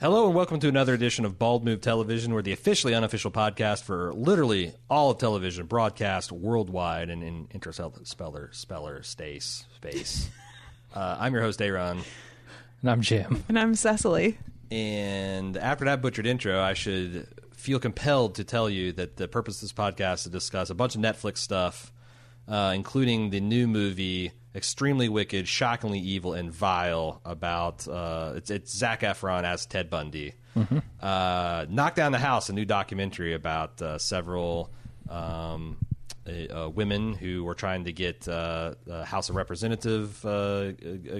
Hello and welcome to another edition of Bald Move Television. We're the officially unofficial podcast for literally all of television broadcast worldwide and in interstellar speller speller space space. uh, I'm your host Aaron, And I'm Jim. And I'm Cecily. and after that butchered intro, I should feel compelled to tell you that the purpose of this podcast is to discuss a bunch of Netflix stuff, uh, including the new movie extremely wicked, shockingly evil, and vile about uh, it's, it's Zac Efron as Ted Bundy. Uh, Knock Down the House, a new documentary about uh, several um, uh, women who were trying to get uh, uh, House of Representative uh, uh,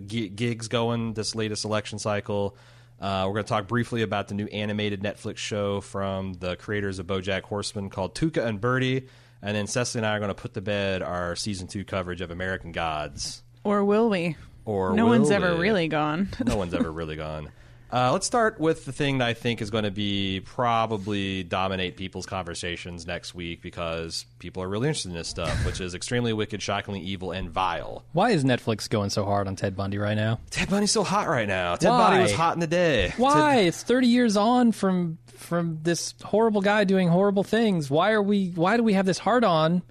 gigs going this latest election cycle. Uh, we're going to talk briefly about the new animated Netflix show from the creators of BoJack Horseman called Tuca and Birdie. And then Cecily and I are going to put to bed our season two coverage of American Gods. Or will we? Or no one's ever really gone. no one's ever really gone. Uh, let's start with the thing that I think is going to be probably dominate people's conversations next week because people are really interested in this stuff, which is extremely wicked, shockingly evil, and vile. Why is Netflix going so hard on Ted Bundy right now? Ted Bundy's so hot right now. Ted Why? Bundy was hot in the day. Why? It's 30 years on from from this horrible guy doing horrible things. Why are we why do we have this hard on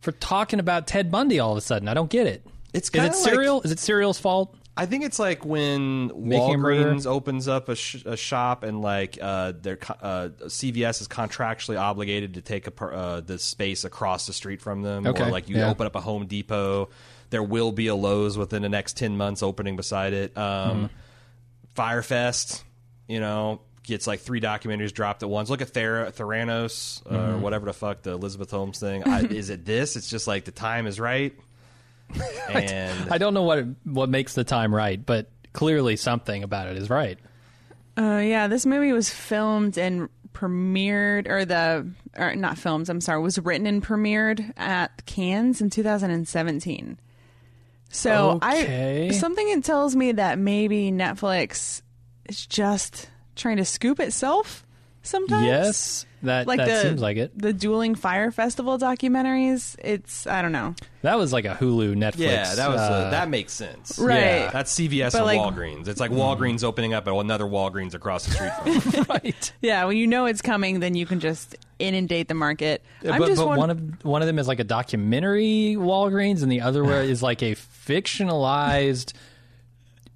for talking about Ted Bundy all of a sudden? I don't get it. It's Is it like- Serial? Is it Serial's fault? I think it's like when Making? Walgreens opens up a, sh- a shop and like uh, their uh, CVS is contractually obligated to take a uh, the space across the street from them, Okay, or like you yeah. open up a Home Depot, there will be a Lowe's within the next ten months opening beside it. Um, Fyre Fest, you know, gets like three documentaries dropped at once. Look at Thera- Theranos uh, or whatever the fuck the Elizabeth Holmes thing. I, is it this? It's just like the time is right. And I don't know what what makes the time right, but clearly something about it is right. Uh, yeah, this movie was filmed and premiered, or the, or not filmed, I'm sorry, was written and premiered at Cannes in 2017. So Okay. I, something it tells me that maybe Netflix is just trying to scoop itself sometimes. Yes, that Like that the, seems like it. The Dueling Fyre Festival documentaries, it's, I don't know. That was like a Hulu Netflix. Yeah, that was uh, uh, that makes sense. Right. Yeah. That's CVS But, and like- Walgreens. It's like Walgreens opening up at another Walgreens across the street from right. Yeah, when you know it's coming, then you can just inundate the market. I'm but just but won- one of one of them is like a documentary Walgreens, and the other one is like a fictionalized.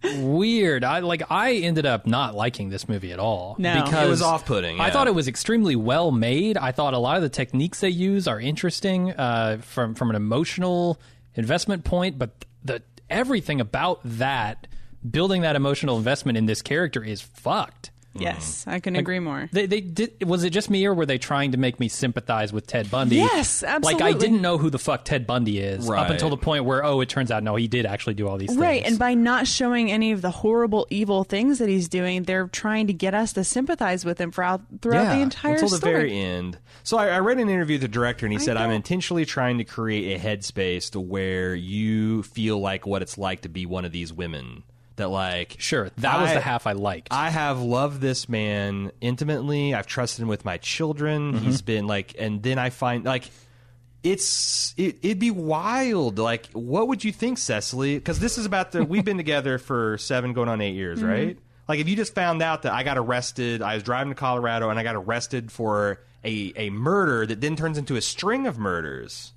Weird. I like. I ended up not liking this movie at all. No. because It was off-putting, I yeah. thought it was extremely well made. I thought a lot of the techniques they use are interesting uh, from from an emotional investment point, but the everything about that building that emotional investment in this character is fucked. Yes, mm-hmm. I can agree more. They, they did. Was it just me, or were they trying to make me sympathize with Ted Bundy? Yes, absolutely. Like I didn't know who the fuck Ted Bundy is Right. up until the point where oh, it turns out no, he did actually do all these things. Right, and by not showing any of the horrible, evil things that he's doing, they're trying to get us to sympathize with him throughout throughout Yeah, the entire until the story. very end. So I, I read an interview with the director, and he I said, "I'm intentionally trying to create a headspace to where you feel like what it's like to be one of these women. That like, sure, that was the half I liked. I have loved this man intimately. I've trusted him with my children. Mm-hmm. He's been like, and then I find like it's it, it'd be wild. Like, what would you think, Cecily? Because this is about the we've been together for seven, going on eight years, Mm-hmm. right? Like, if you just found out that I got arrested, I was driving to Colorado and I got arrested for a a murder that then turns into a string of murders.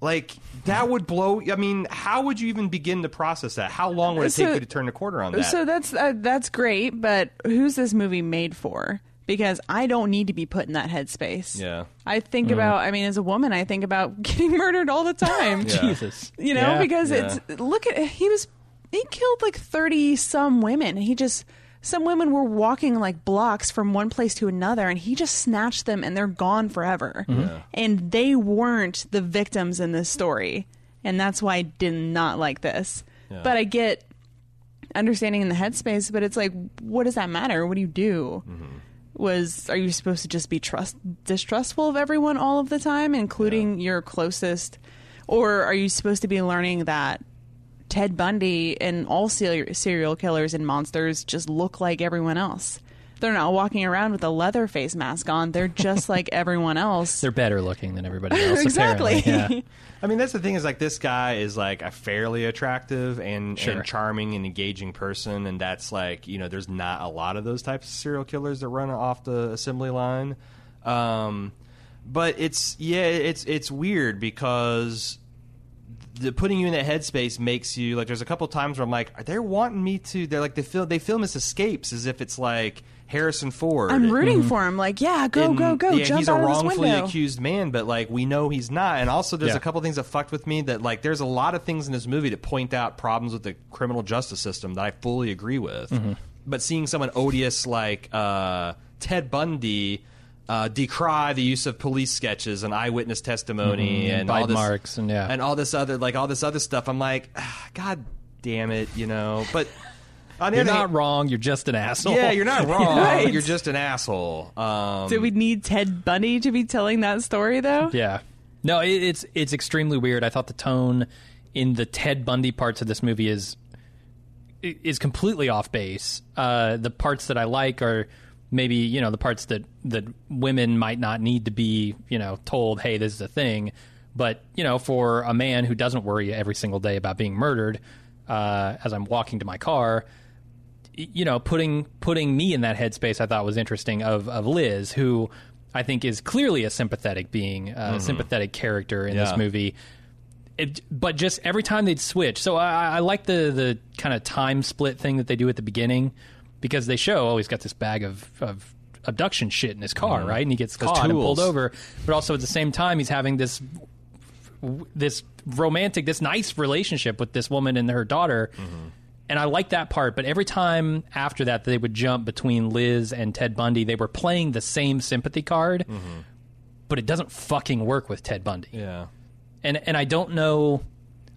Like that would blow. I mean, how would you even begin to process that? How long would it So- take you to turn a quarter on that? So that's uh, that's great, but who's this movie made for? Because I don't need to be put in that headspace. Yeah. I think about. I mean, as a woman, I think about getting murdered all the time. Yeah. Jesus, You know, Yeah. because Yeah. it's look at he was he killed like thirty some women. He just some women were walking like blocks from one place to another, and he just snatched them, and they're gone forever. Mm-hmm. And they weren't the victims in this story, and that's why I did not like this. But I get understanding in the headspace, but it's like, what does that matter? What do you do? Mm-hmm. Was are you supposed to just be trust distrustful of everyone all of the time, including your closest, or are you supposed to be learning that Ted Bundy and all serial serial killers and monsters just look like everyone else? they're not walking around with a leather face mask on. They're just like everyone else. They're better looking than everybody else. exactly. Yeah. I mean, that's the thing is like this guy is like a fairly attractive and, Sure. and charming and engaging person, and that's like you know, there's not a lot of those types of serial killers that run off the assembly line. Um, but it's yeah, it's it's weird because the putting you in that headspace makes you like. There's a couple times where I'm like, they're they wanting me to? They're like they film they film his escapes as if it's like Harrison Ford. I'm rooting for him. Like, yeah, go, And, go, go! Yeah, jump he's out a of this wrongfully accused man, but like we know he's not. And also, there's Yeah. a couple things that fucked with me that like there's a lot of things in this movie that point out problems with the criminal justice system that I fully agree with. Mm-hmm. But seeing someone odious like uh, Ted Bundy. Uh, decry the use of police sketches and eyewitness testimony Mhm, and and bite all this marks and, yeah. and all this other like all this other stuff. I'm like, ah, God damn it, you know. But on You're not hand- wrong. You're just an asshole. yeah, you're not wrong. Right. You're just an asshole. Um, Do we need Ted Bundy to be telling that story though? Yeah. No, it, it's it's extremely weird. I thought the tone in the Ted Bundy parts of this movie is is completely off base. Uh, the parts that I like are maybe you know the parts that that women might not need to be you know told, hey, this is a thing. But you know, for a man who doesn't worry every single day about being murdered, uh, as I'm walking to my car, you know, putting putting me in that headspace, I thought was interesting. Of of Liz, who I think is clearly a sympathetic being, a sympathetic character in Yeah. this movie. It, but just every time they'd switch, so I, I like the the kind of time split thing that they do at the beginning because they show oh he's got this bag of of abduction shit in his car, mm-hmm. right? And he gets Those caught and pulled over, but also at the same time he's having this this romantic, this nice relationship with this woman and her daughter. Mm-hmm. And I like that part, but every time after that they would jump between Liz and Ted Bundy, they were playing the same sympathy card, mm-hmm. but it doesn't fucking work with Ted Bundy. yeah. And and I don't know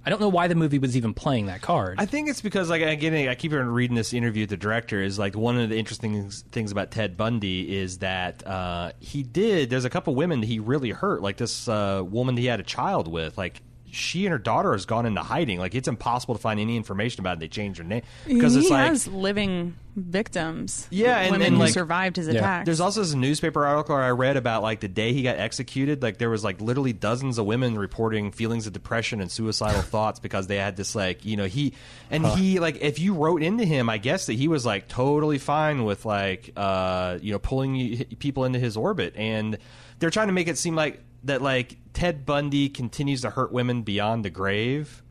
I don't know why the movie was even playing that card. I think it's because, like, again, I keep reading this interview with the director. Is like one of the interesting things about Ted Bundy is that uh, he did. There's a couple women he really hurt, like this uh, woman he had a child with. Like she and her daughter has gone into hiding. Like it's impossible to find any information about it. They changed her name because he it's like has living victims. Yeah, and- women and, who like- survived his Yeah. attacks. There's also this newspaper article I read about like the day he got executed. Like there was like literally dozens of women reporting feelings of depression and suicidal thoughts because they had this like you know he and he like if you wrote into him, I guess that he was like totally fine with like uh you know pulling people into his orbit and they're trying to make it seem like that like Ted Bundy continues to hurt women beyond the grave.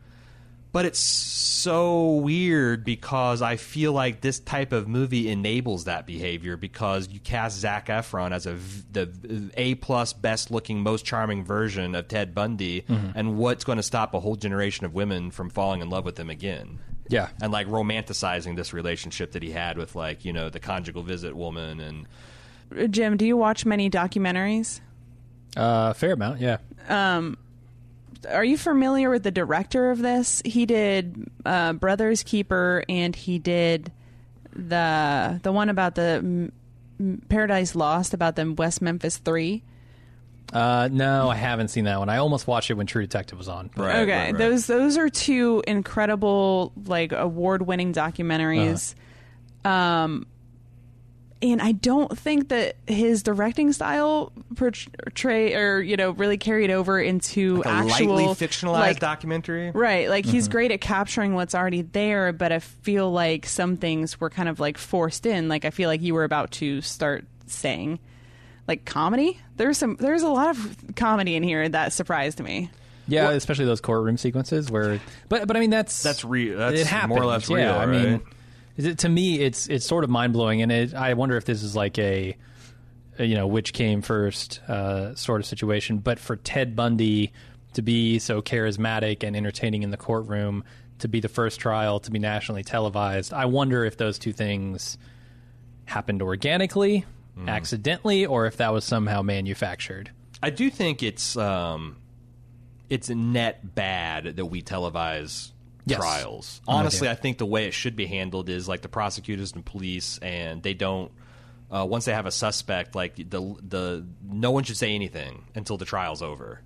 But it's so weird because I feel like this type of movie enables that behavior because you cast Zac Efron as a the A plus best looking most charming version of Ted Bundy, mm-hmm. and what's going to stop a whole generation of women from falling in love with him again? Yeah. and like romanticizing this relationship that he had with like you know the conjugal visit woman and Jim, do you watch many documentaries? Uh fair amount, yeah. Um, are you familiar with the director of this? He did uh, Brothers Keeper, and he did the the one about the M- M- Paradise Lost about the West Memphis Three. Uh no, I haven't seen that one. I almost watched it when True Detective was on. Right, okay, right, right. those those are two incredible, like award winning documentaries. Um, and I don't think that his directing style portray or you know really carried over into like a actual lightly fictionalized like, documentary. Right, like he's Mm-hmm. great at capturing what's already there, but I feel like some things were kind of like forced in. Like I feel like you were about to start saying, like comedy. There's some, there's a lot of comedy in here that surprised me. Yeah, especially those courtroom sequences where, but but I mean that's That's real. That's it happens. more or less yeah, real. I mean, right? is it, to me, it's it's sort of mind blowing, and it, I wonder if this is like a, a, you know, which came first uh, sort of situation. But for Ted Bundy to be so charismatic and entertaining in the courtroom, to be the first trial to be nationally televised, I wonder if those two things happened organically, Hmm. accidentally, or if that was somehow manufactured. I do think it's um, it's net bad that we televise Yes. trials. Honestly. I think the way it should be handled is like the prosecutors and police, and they don't uh, once they have a suspect, like the the no one should say anything until the trial's over.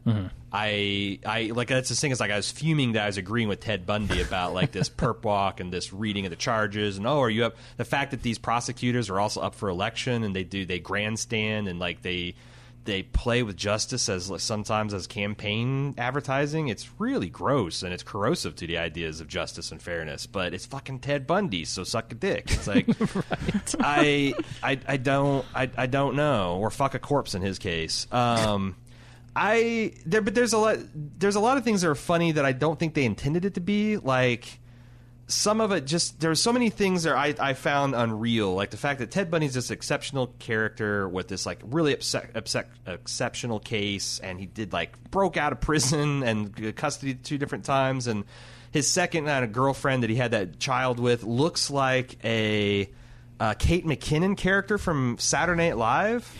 I I like that's the thing is like I was fuming that I was agreeing with Ted Bundy about like this perp walk and this reading of the charges and oh are you up the fact that these prosecutors are also up for election and they do they grandstand and like they they play with justice as sometimes as campaign advertising. It's really gross and it's corrosive to the ideas of justice and fairness. But it's fucking Ted Bundy, so suck a dick. It's like I, I I don't I, I don't know or fuck a corpse in his case. Um, I there but there's a lot there's a lot of things that are funny that I don't think they intended it to be like some of it just there's so many things that I, I found unreal like the fact that ted bundy's this exceptional character with this like really upset, upset, exceptional case and he did like broke out of prison and custody two different times and his second of girlfriend that he had that child with looks like a uh, kate mckinnon character from saturday night live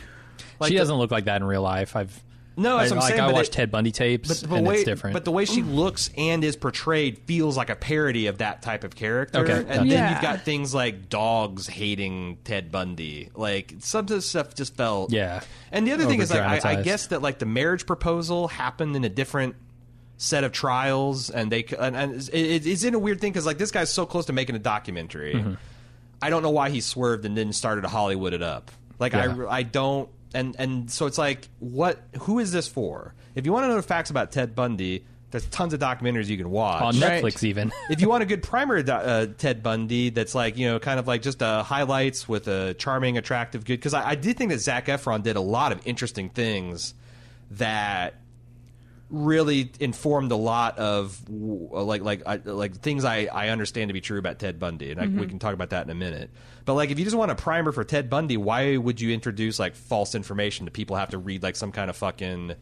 like she doesn't look like that in real life. I've No, that's I, what I'm like saying, I but watched it- Ted Bundy tapes, but the and way, it's different. But the way she looks and is portrayed feels like a parody of that type of character. Okay, and gotcha. then Yeah. you've got things like dogs hating Ted Bundy. Like some of the stuff just felt. Yeah. And the other thing is, like, I, I guess that like the marriage proposal happened in a different set of trials, and they and, and it's, it- it's in a weird thing because like this guy's so close to making a documentary. Mm-hmm. I don't know why he swerved and then started to Hollywood it up. Like Yeah. I, I don't, and and so it's like, what? Who is this for? If you want to know the facts about Ted Bundy, there's tons of documentaries you can watch on Right. Netflix, even if you want a good primer uh, Ted Bundy, that's like you know, kind of like just uh, highlights with a charming, attractive, good. Because I, I did think that Zac Efron did a lot of interesting things that really informed a lot of like like I, like things I, I understand to be true about Ted Bundy, and I, we can talk about that in a minute. But like, if you just want a primer for Ted Bundy, why would you introduce like false information that people have to read like some kind of fucking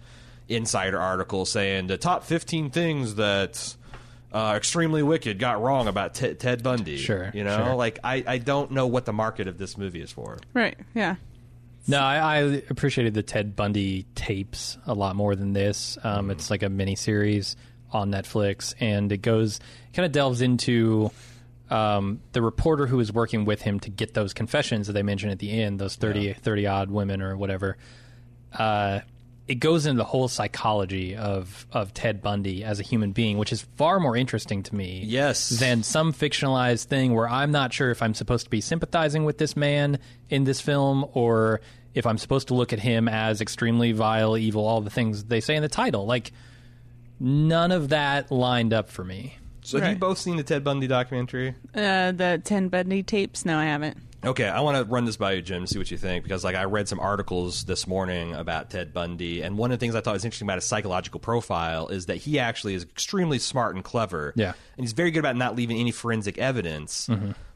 insider article saying the top fifteen things that uh, extremely wicked got wrong about Ted Ted Bundy? Sure, you know, sure. like I, I don't know what the market of this movie is for. Right. Yeah. No, I, I appreciated the Ted Bundy tapes a lot more than this. Um, It's like a mini series on Netflix, and it goes kind of delves into um, the reporter who was working with him to get those confessions that they mentioned at the end, those 30, 30 odd women or whatever. Uh, it goes into the whole psychology of of Ted Bundy as a human being, which is far more interesting to me. Yes. Than some fictionalized thing where I'm not sure if I'm supposed to be sympathizing with this man in this film or if I'm supposed to look at him as extremely vile, evil, all the things they say in the title. Like none of that lined up for me. So have you both seen the Ted Bundy documentary? Uh, the Ted Bundy tapes? No, I haven't. Okay, I want to run this by you, Jim, see what you think, because like I read some articles this morning about Ted Bundy, and one of the things I thought was interesting about his psychological profile is that he actually is extremely smart and clever. Yeah. and he's very good about not leaving any forensic evidence.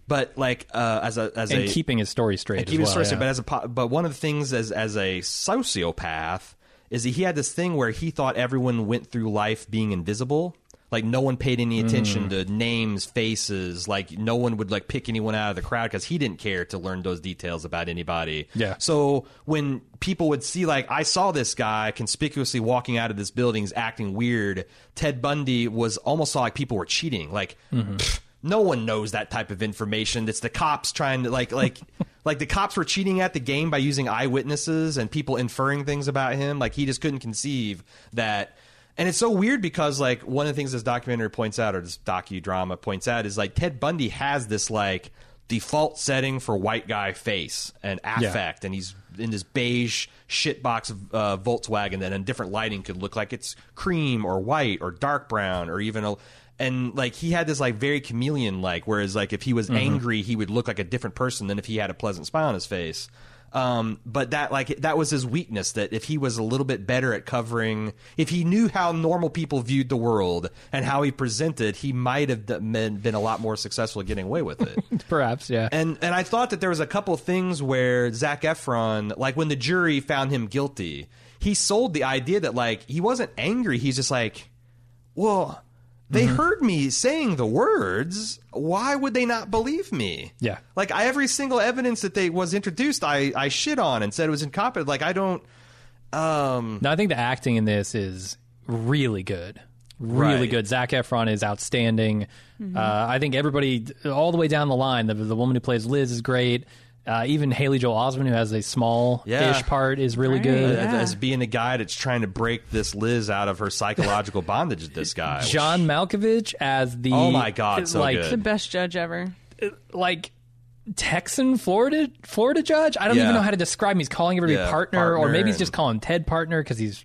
But like uh, as a as And a keeping his story straight. keep it as well, straight, yeah. but as a but one of the things as as a sociopath is that he had this thing where he thought everyone went through life being invisible. Like no one paid any attention mm. to names, faces. Like no one would like pick anyone out of the crowd because he didn't care to learn those details about anybody. Yeah. So when people would see like I saw this guy conspicuously walking out of this building, he's acting weird. Ted Bundy was almost saw like people were cheating. Like mm-hmm. pfft, no one knows that type of information. It's the cops trying to like like like the cops were cheating at the game by using eyewitnesses and people inferring things about him. Like he just couldn't conceive that. And it's so weird because like one of the things this documentary points out or this docudrama points out is like Ted Bundy has this like default setting for white guy face and affect. And he's in this beige shitbox uh, Volkswagen that in different lighting could look like it's cream or white or dark brown or even a and like he had this like very chameleon like whereas like if he was angry he would look like a different person than if he had a pleasant smile on his face um, but that like that was his weakness that if he was a little bit better at covering if he knew how normal people viewed the world and how he presented he might have been, been a lot more successful at getting away with it Perhaps, yeah. and and I thought that there was a couple things where Zac Efron, like when the jury found him guilty, he sold the idea that like he wasn't angry. He's just like, well, they Mm-hmm. heard me saying the words. Why would they not believe me? Yeah. like I, every single evidence that they was introduced, I I shit on and said it was incompetent. Like I don't. Um, No, I think the acting in this is really good. Really Right. good. Zac Efron is outstanding. Uh, I think everybody, all the way down the line, the, the woman who plays Liz is great. Uh, even Haley Joel Osment, who has a small ish Yeah. part, is really Right. good. as, Yeah. as being the guy that's trying to break this Liz out of her psychological bondage. with This guy, John Malkovich as the Oh my God, so like good. The best judge ever. like Texan Florida Florida judge. I don't Yeah. even know how to describe him. He's calling everybody Yeah, partner, or partner maybe he's and- just calling him Ted partner because he's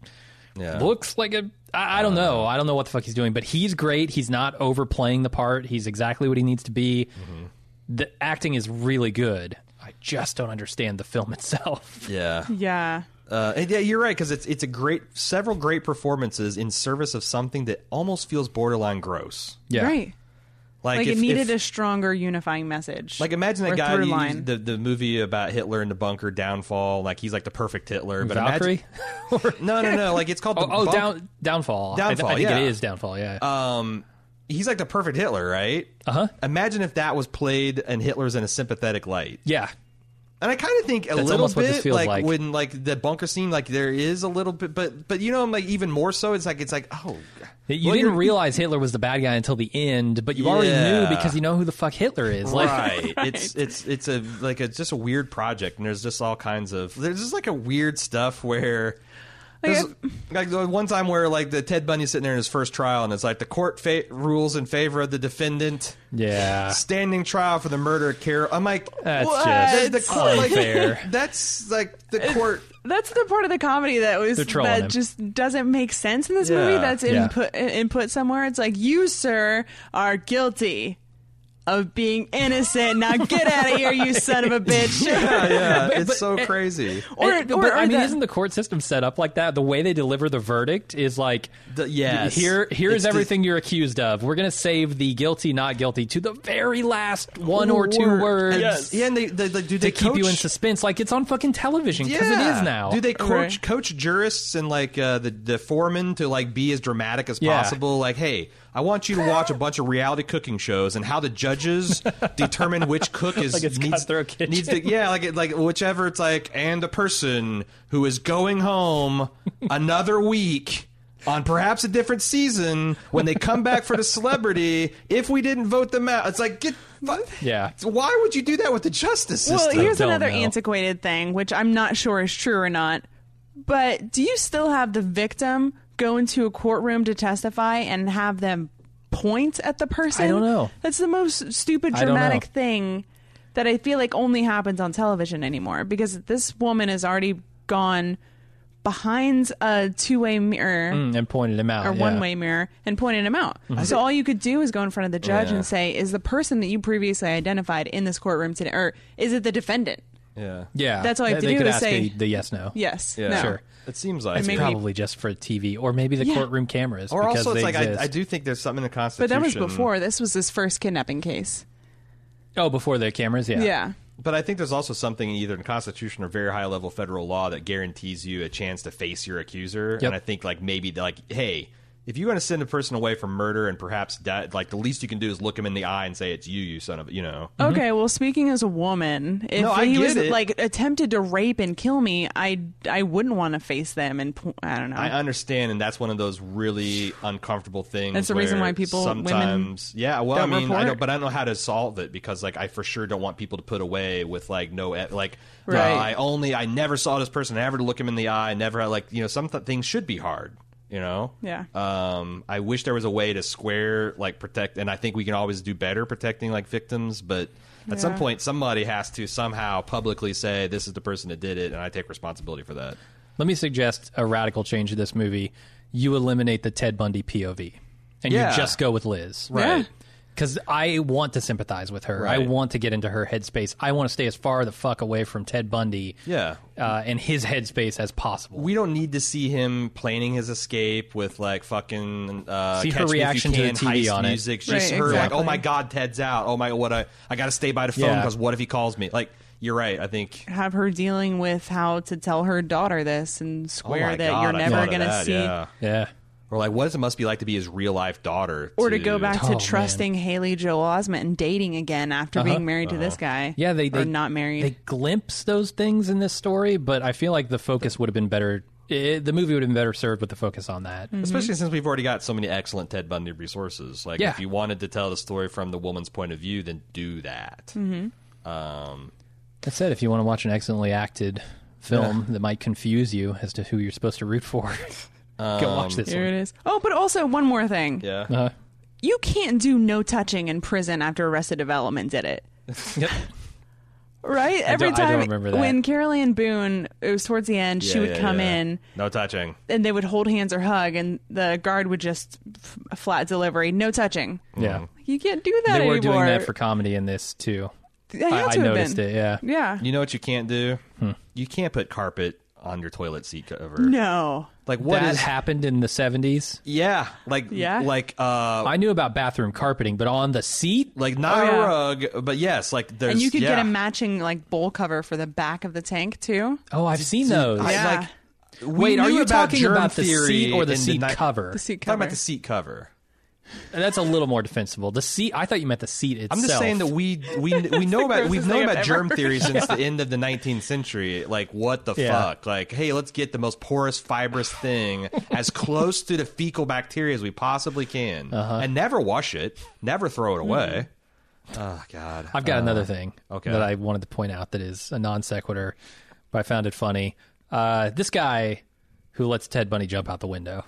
yeah. looks like a. I, I don't know. I don't know what the fuck he's doing, but he's great. He's not overplaying the part. He's exactly what he needs to be. Mm-hmm. The acting is really good. I just don't understand the film itself. yeah. Yeah. Uh, and yeah, you're right because it's it's a great several great performances in service of something that almost feels borderline gross. Yeah, Right. Like, Like if, it needed if- a stronger unifying message. like imagine or that guy through line. the the movie about Hitler in the bunker downfall like he's like the perfect Hitler but Valkyrie. imagine no no no like it's called the oh, oh Bunk- down downfall. I Downfall, I, think yeah. it is downfall. Yeah. um he's like the perfect Hitler right Uh huh. imagine if that was played and Hitler's in a sympathetic light Yeah. And I kind of think a That's little almost what this bit feels like, like. when like the bunker scene, like there is a little bit, but but you know, I'm like even more so, it's like it's like oh, You well, didn't you're- realize Hitler was the bad guy until the end, but you already Yeah. knew because you know who the fuck Hitler is. Like, right. It's it's it's a like it's just a weird project, and there's just all kinds of there's just like a weird stuff where. Like, There's, like the one time where like the Ted Bundy's sitting there in his first trial, and it's like the court fa- rules in favor of the defendant, yeah, standing trial for the murder of Carol. I'm like, that's What? just the, the court, like, that's like the court. That's the part of the comedy that was They're trolling that him. just doesn't make sense in this Yeah. movie. That's Yeah. input input somewhere. It's like you, sir, are guilty of being innocent. Now get out of here, you son of a bitch. Yeah, yeah, it's but- so crazy. Or, And- or, but I mean, the- isn't the court system set up like that? The way they deliver the verdict is like, The- yes. here, here's It's the- everything you're accused of. We're gonna save the guilty, not guilty to the very last one or two Word. words. Yes. Yeah, and they, they, they do they To keep you in suspense, like it's on fucking television because it is now. Do they coach Right. coach jurists and like uh, the the foreman to like be as dramatic as Yeah. possible? Like, hey, I want you to watch a bunch of reality cooking shows and how the judges determine which cook is Like it's needs, Kitchen. needs to yeah like it- like whichever it's like and the person who is going home another week. On perhaps a different season, when they come back for the celebrity, if we didn't vote them out, it's like get. Yeah. Why would you do that with the justice system? well, here's another know. antiquated thing, which I'm not sure is true or not. But do you still have the victim go into a courtroom to testify and have them point at the person? I don't know. That's the most stupid I don't dramatic know. thing that I feel like only happens on television anymore because this woman has already gone behind a two-way mirror Mm, and pointed him out. or yeah. one-way mirror and pointed him out. So all you could do is go in front of the judge Yeah. and say, "Is the person that you previously identified in this courtroom today, or is it the defendant?" Yeah, Yeah, That's all I have to they do could is ask say- the, the yes no. Yes. yeah, No. Sure. It seems like And it. maybe- Probably just for TV or maybe the Yeah. courtroom cameras. Or because also, it's they like I, exist. I do think there's something in the Constitution. But Constitution. that was before. This was his first kidnapping case. Oh, before the cameras, yeah. Yeah. But I think there's also something either in the Constitution or very high level federal law that guarantees you a chance to face your accuser. Yep. And I think like maybe like, hey, if you're going to send a person away for murder and perhaps die, like the least you can do is look him in the eye and say it's you, you son of, you know. Okay. Well, speaking as a woman, if No, I he was it. like attempted to rape and kill me, I I wouldn't want to face them. And I don't know. I understand, and that's one of those really uncomfortable things. That's the reason why people- women sometimes, yeah. Well, don't I mean, I report. don't, but I don't know how to solve it because, like, I for sure don't want people to put away with like no, e- like, uh, I only, I never saw this person, I never to look him in the eye, never, had, like, you know, some th- things should be hard, you know. Yeah. Um, I wish there was a way to square, like, protect, and I think we can always do better protecting like victims, but. At some point, somebody has to somehow publicly say, "This is the person that did it," and I take responsibility for that. Let me suggest a radical change to this movie. You eliminate the Ted Bundy POV, and Yeah. you just go with Liz. Right. Because I want to sympathize with her. I want to get into her headspace. I want to stay as far the fuck away from Ted Bundy Yeah. uh, and his headspace as possible. we don't need to see him planning his escape with like fucking uh, See her Catch Me reaction to the TV heist on it. music. Just Right, her like, oh my god, Ted's out. Oh my, what I I got to stay by the phone Yeah. because what if he calls me? Like you're right. I think. have her dealing with how to tell her daughter this and Oh square my that God, you're I never going to that, see. Yeah. yeah. Or like, what does it must be like to be his real life daughter? Or to go back Oh, to man. trusting Haley Joel Osment and dating again after Uh-huh. being married to this guy. Yeah, they, or they not married. They glimpse those things in this story, but I feel like the focus would have been better. eh, the movie would have been better served with the focus on that. Especially since we've already got so many excellent Ted Bundy resources. Like, Yeah. if you wanted to tell the story from the woman's point of view, then do that. Mm-hmm. Um, That said, if you want to watch an excellently acted film that might confuse you as to who you're supposed to root for, go watch this Here one. it is. Oh, but also one more thing. Yeah. Uh, You can't do no touching in prison after Arrested Development did it. yep. Right? Every don't- I don't time remember that. when Carol Ann Boone, it was towards the end, she Yeah, would yeah, come yeah. in No touching. and they would hold hands or hug, and the guard would just f- a flat delivery, no touching. Yeah. You can't do that They were anymore. doing that for comedy in this too. It had I, I to have noticed been. it. Yeah. Yeah. You know what you can't do? Hmm. You can't put carpet on your toilet seat cover. No. Like what that is? happened in the 70s. yeah. Like Yeah? Like uh. I knew about bathroom carpeting, but on the seat, like not Oh, a rug, but yes, like there's. And you could yeah. get a matching like bowl cover for the back of the tank too. oh, I've seen those. I, Yeah. like, we Wait, are you about talking about the seat or the in seat ni- cover? The seat cover. I'm Talking cover. about the seat cover. That's a little more defensible. The seat. I thought you meant the seat itself. I'm just saying that we we we know about we've thing known I've about ever germ heard. theory since the end of the 19th century. Like what the Yeah. fuck? Like hey, let's get the most porous, fibrous thing as close to the fecal bacteria as we possibly can, Uh-huh. and never wash it, never throw it away. Oh God, I've got another thing okay. that I wanted to point out that is a non sequitur, but I found it funny. Uh, this guy who lets Ted Bundy jump out the window.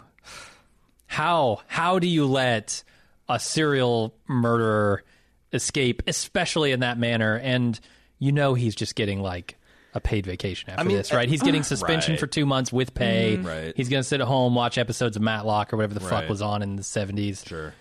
How how do you let a serial murderer escape, especially in that manner? And you know he's just getting like a paid vacation after mean, this, right? He's getting uh, suspension right. for two months with pay. Mm-hmm. Right. He's going to sit at home, watch episodes of Matlock or whatever the fuck was on in the seventies, sure.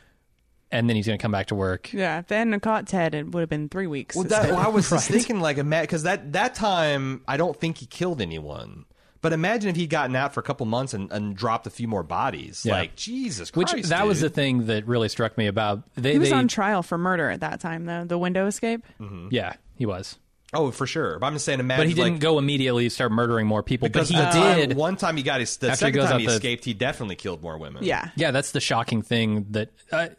and then he's going to come back to work. Yeah, if they hadn't caught Ted, it would have been three weeks. Well, that, well, I was just thinking like a Matt, because that that time I don't think he killed anyone. But imagine if he'd gotten out for a couple months and, and dropped a few more bodies. Yeah. Like Jesus Which Christ, that was the thing that really struck me about they. he was they on trial for murder at that time, though. The window escape. yeah, he was, oh for sure. But I'm just saying, imagine but he didn't like, go immediately start murdering more people. But because he the time- did. one time he got his the After he second goes time out he the- escaped. He definitely killed more women. Yeah. yeah, that's the shocking thing that uh,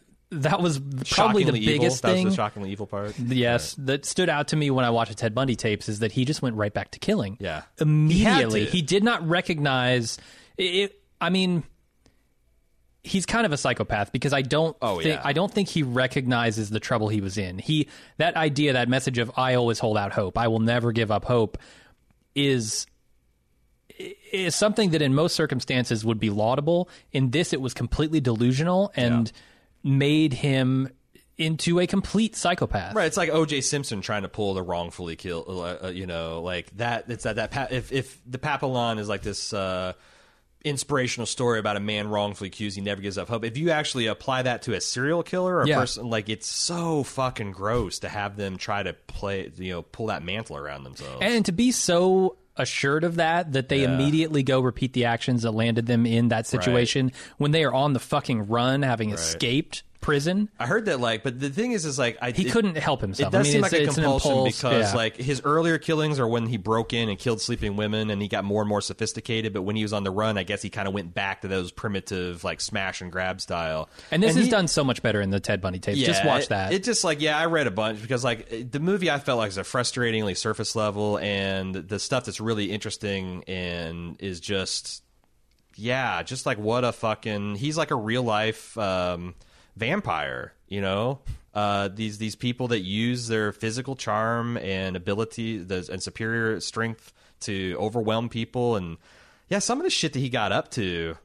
that was probably shockingly the biggest evil. That thing. was the shockingly evil part. Yes, that stood out to me when I watched the Ted Bundy tapes is that he just went right back to killing. Yeah. immediately. He had to. He, did not recognize it. I mean, he's kind of a psychopath because I don't Oh, think yeah. I don't think he recognizes the trouble he was in. He that idea, that message of I always hold out hope, I will never give up hope, is is something that in most circumstances would be laudable. In this, it was completely delusional and made him into a complete psychopath. Right, it's like O.J. Simpson trying to pull the wrongfully kill. Uh, uh, you know, like that. It's that that pa- if if the Papillon is like this uh, inspirational story about a man wrongfully accused, he never gives up hope. If you actually apply that to a serial killer or a Yeah. person, like it's so fucking gross to have them try to play, you know, pull that mantle around themselves. And to be so assured of that that they Yeah. immediately go repeat the actions that landed them in that situation when they are on the fucking run having escaped prison. I heard that, like, but the thing is, is like I He it- couldn't help himself. It himself. does I mean, seem it's, like a it's an compulsion impulse, because, yeah. like, his earlier killings are when he broke in and killed sleeping women, and he got more and more sophisticated. But when he was on the run, I guess he kind of went back to those primitive, like, smash and grab style. and this is he- done so much better in the Ted Bundy tapes. Just watch it- that. It just like yeah, I read a bunch because like it- the movie I felt like is a frustratingly surface level, and the stuff that's really interesting and is just yeah, just like what a fucking he's like a real life um, vampire, you know. Uh, these these people that use their physical charm and ability the, and superior strength to overwhelm people, and yeah, some of the shit that he got up to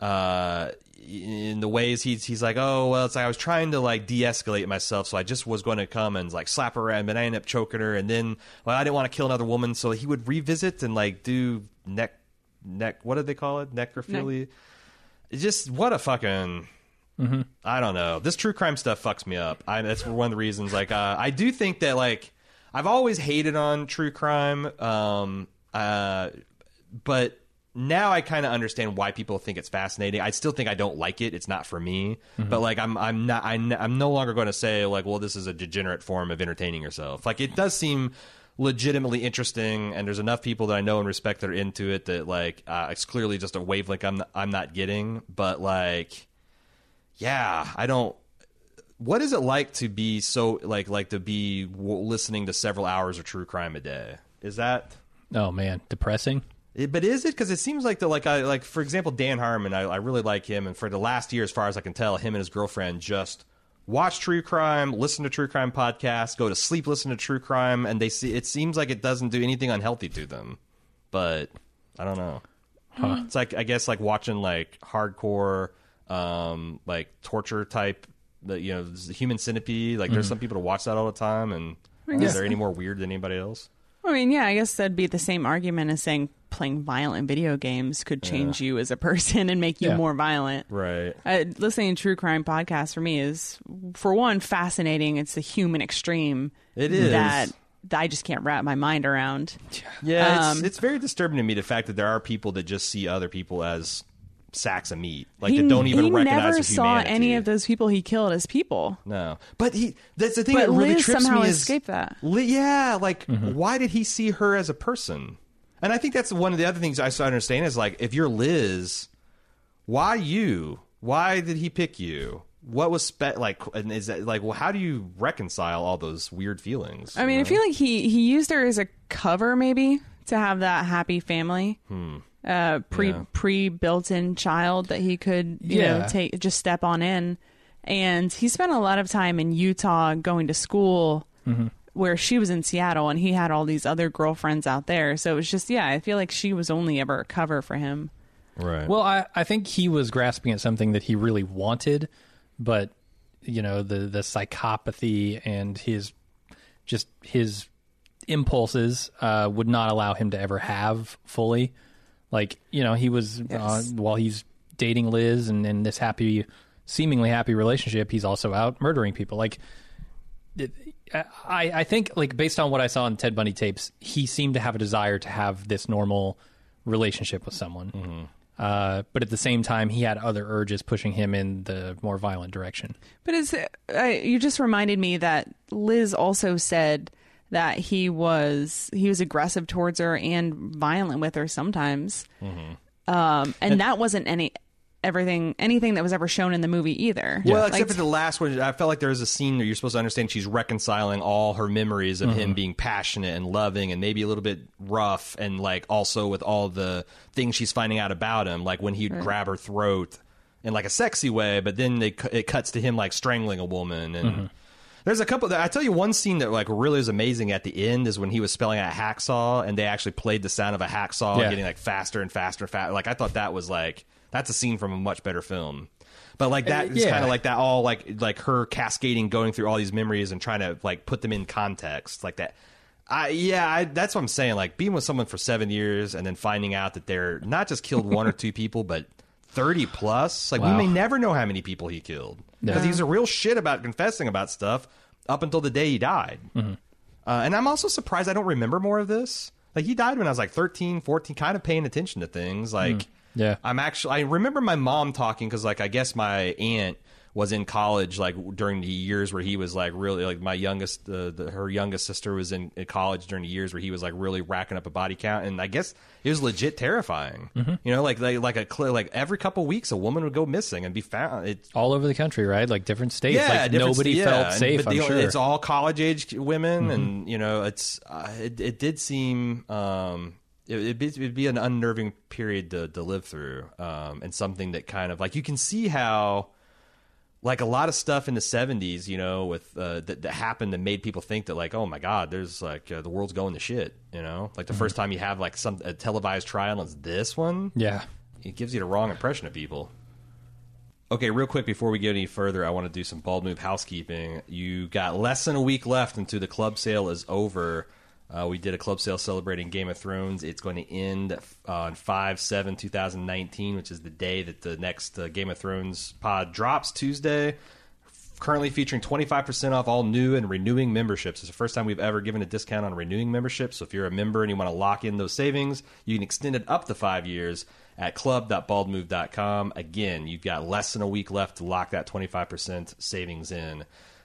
uh in the ways he's he's like oh well it's like I was trying to like de-escalate myself so I just was going to come and like slap her around but I ended up choking her and then well I didn't want to kill another woman so he would revisit and like do neck neck what did they call it necrophilia it's just what a fucking I don't know. This true crime stuff fucks me up. I, that's one of the reasons. Like, uh, I do think that like I've always hated on true crime, um, uh, but now I kind of understand why people think it's fascinating. I still think I don't like it. It's not for me. But like, I'm I'm not I'm, I'm no longer going to say like, well, this is a degenerate form of entertaining yourself. Like, it does seem legitimately interesting and there's enough people that I know and respect that are into it that like uh, it's clearly just a wavelength I'm I'm not getting but like yeah, I don't. What is it like to be so like like to be w- listening to several hours of true crime a day? Is that? oh man, depressing. it- But is it because it seems like the like I like for example Dan Harmon I, I really like him and for the last year as far as I can tell him and his girlfriend just watch true crime, listen to true crime podcasts, go to sleep, listen to true crime, and they see it seems like it doesn't do anything unhealthy to them. But I don't know. It's like I guess like watching like hardcore, um, like torture type. The you know the human centipede. Like there's some people to watch that all the time, and is there any more weird than anybody else? I mean, yeah, I guess that'd be the same argument as saying playing violent video games could change you as a person and make you Yeah. more violent. Right. Uh, listening to true crime podcasts for me is, for one, fascinating. It's the human extreme. It is. that I just can't wrap my mind around. Yeah, it's, Um, it's very disturbing to me the fact that there are people that just see other people as sacks of meat, like he that don't even he recognize never their saw any of those people he killed as people. No, but he. That's the thing But that really Liz trips somehow me is escaped that. Yeah, like Mm-hmm. why did he see her as a person? And I think that's one of the other things I still understand is like if you're Liz, why you? Why did he pick you? What was spe- like? And is that like? Well, how do you reconcile all those weird feelings? I mean, I feel like he he used her as a cover, maybe to have that happy family, uh, pre Yeah. pre built in child that he could you know take just step on in. And he spent a lot of time in Utah going to school, where she was in Seattle, and he had all these other girlfriends out there. So it was just yeah, I feel like she was only ever a cover for him. right. Well, I, I think he was grasping at something that he really wanted, but you know the the psychopathy and his just his impulses uh, would not allow him to ever have fully. Like you know, he was uh, while he's dating Liz and in this happy, seemingly happy relationship, he's also out murdering people. Like it, I, I think like based on what I saw in Ted Bundy tapes, he seemed to have a desire to have this normal relationship with someone. Uh, but at the same time, he had other urges pushing him in the more violent direction. But it's uh, you just reminded me that Liz also said that he was he was aggressive towards her and violent with her sometimes, um, and, that wasn't any everything anything that was ever shown in the movie either. Well, Like, except for the last one, I felt like there was a scene where you're supposed to understand she's reconciling all her memories of him being passionate and loving, and maybe a little bit rough, and like also with all the things she's finding out about him, like when he'd grab her throat in like a sexy way, but then they, it cuts to him like strangling a woman, and there's a couple. I tell you, one scene that like really is amazing at the end is when he was spelling out a hacksaw, and they actually played the sound of a hacksaw Yeah. getting like faster and faster and faster. Like I thought that was like that's a scene from a much better film. But like that is yeah. kind of like that all like like her cascading, going through all these memories and trying to like put them in context, like that. I yeah, I, that's what I'm saying. Like being with someone for seven years and then finding out that they're not just killed one or two people, but thirty plus. Like Wow. we may never know how many people he killed because he's a real shit about confessing about stuff up until the day he died. Uh, and I'm also surprised I don't remember more of this. Like he died when I was like 13, 14, kind of paying attention to things. Like Yeah. I'm actually I remember my mom talking because like I guess my aunt was in college like during the years where he was like really like my youngest uh, the, her youngest sister was in, in college during the years where he was like really racking up a body count and I guess it was legit terrifying. You know, like like like a like every couple weeks a woman would go missing and be found. It, All over the country, right? Like different states. yeah, like different- nobody yeah, felt and- safe. but sure. It's all college age women, and you know, it's uh, it, it did seem um, it, it'd, be, it'd be an unnerving period to, to live through, um, and something that kind of like you can see how. Like a lot of stuff in the '70s, you know, with uh, that, that happened that made people think that, like, oh my God, there's like uh, the world's going to shit, you know. Like the first time you have like some a televised trial, and it's this one, yeah. it gives you the wrong impression of people. Okay, real quick before we get any further, I want to do some bald move housekeeping. You got less than a week left until the club sale is over. Uh, we did a club sale celebrating Game of Thrones. It's going to end on 5 7 2019, which is the day that the next uh, Game of Thrones pod drops Tuesday currently featuring 25% off all new and renewing memberships. It's the first time we've ever given a discount on renewing memberships. So if you're a member and you want to lock in those savings, you can extend it up to five years at club.baldmove.com. Again, you've got less than a week left to lock that 25% savings in.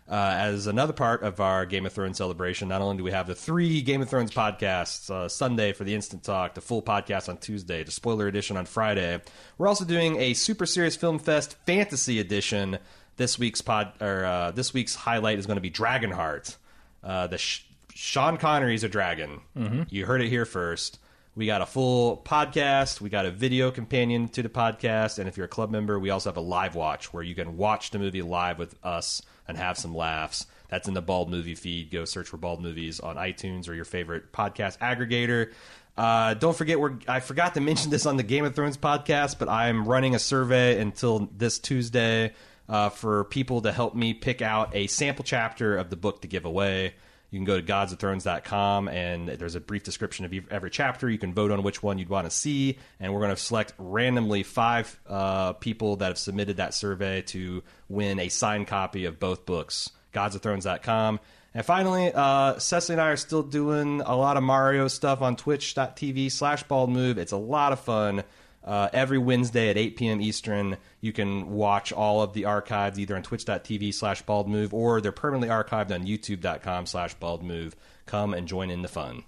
Uh, as another part of our Game of Thrones celebration, not only do we have the three Game of Thrones podcasts uh, Sunday for the Instant Talk, the full podcast on Tuesday, the spoiler edition on Friday, we're also doing a Super Serious Film Fest Fantasy Edition this week's pod or uh, this week's highlight is going to be Dragonheart. Uh, the Sh- Sean Connery's a dragon. You heard it here first. We got a full podcast. We got a video companion to the podcast. And if you're a club member, we also have a live watch where you can watch the movie live with us and have some laughs. That's in the Bald Movie feed. Go search for Bald Movies on iTunes or your favorite podcast aggregator. Uh, don't forget, we're, I forgot to mention this on the Game of Thrones podcast, but I'm running a survey until this Tuesday uh, for people to help me pick out a sample chapter of the book to give away. You can go to godsofthrones.com and there's a brief description of every chapter. You can vote on which one you'd want to see, and we're going to select randomly five uh, people that have submitted that survey to win a signed copy of both books. Godsofthrones.com. And finally, uh, Cecily and I are still doing a lot of Mario stuff on twitch.tv slash bald move. It's a lot of fun. Uh, every Wednesday at 8 p.m. Eastern, you can watch all of the archives either on twitch.tv slash bald move or they're permanently archived on youtube.com slash bald move. Come and join in the fun.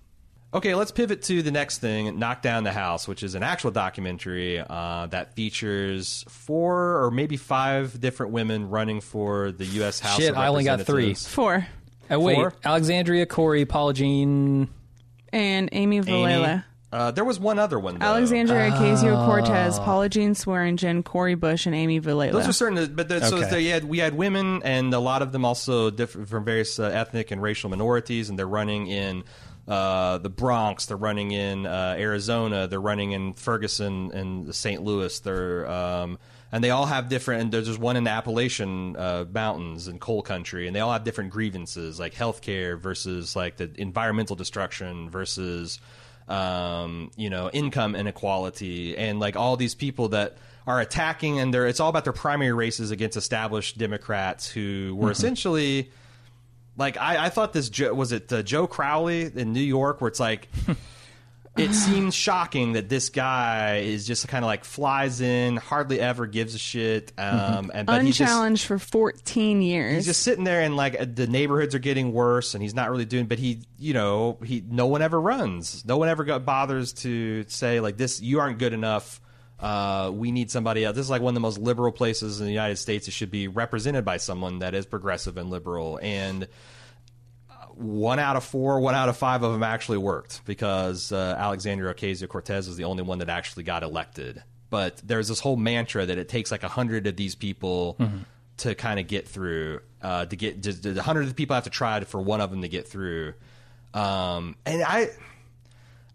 Okay, let's pivot to the next thing, Knock Down the House, which is an actual documentary uh, that features four or maybe five different women running for the U.S. House Shit, of I only got three. Four. Oh, wait, Four? Alexandria, Cori, Paula Jean. And Amy Amy. Vilela. Uh, there was one other one, though. Alexandria Ocasio Cortez, Paula Jean Swearengin, Cori Bush, and Amy Vilela. Those are certain, but the, so Okay. there, you had, we had women, and a lot of them also different from various uh, ethnic and racial minorities, and they're running in uh, the Bronx, they're running in uh, Arizona, they're running in Ferguson and St. Louis. They're um, and they all have different. And there's just one in the Appalachian uh, Mountains and coal country, and they all have different grievances, like healthcare versus like the environmental destruction versus um, you know, income inequality, and like all these people that are attacking, and they're it's all about their primary races against established Democrats who were essentially like I, I thought this jo- was it uh, Joe Crowley in New York, where it's like. It seems shocking that this guy is just kind of like flies in, hardly ever gives a shit, um, and but he's just, unchallenged for 14 years. he's just sitting there and like uh, the neighborhoods are getting worse and he's not really doing but he you know he no one ever runs. No one ever got, bothers to say like this you aren't good enough uh, we need somebody else. This is like one of the most liberal places in the united states. It should be represented by someone that is progressive and liberal. And one out of four, one out of five of them actually worked because uh, Alexandria Ocasio Cortez was the only one that actually got elected. But there's this whole mantra that it takes like a hundred of these people to kind of get through. Uh, to get a hundred of the people have to try for one of them to get through. Um, and I,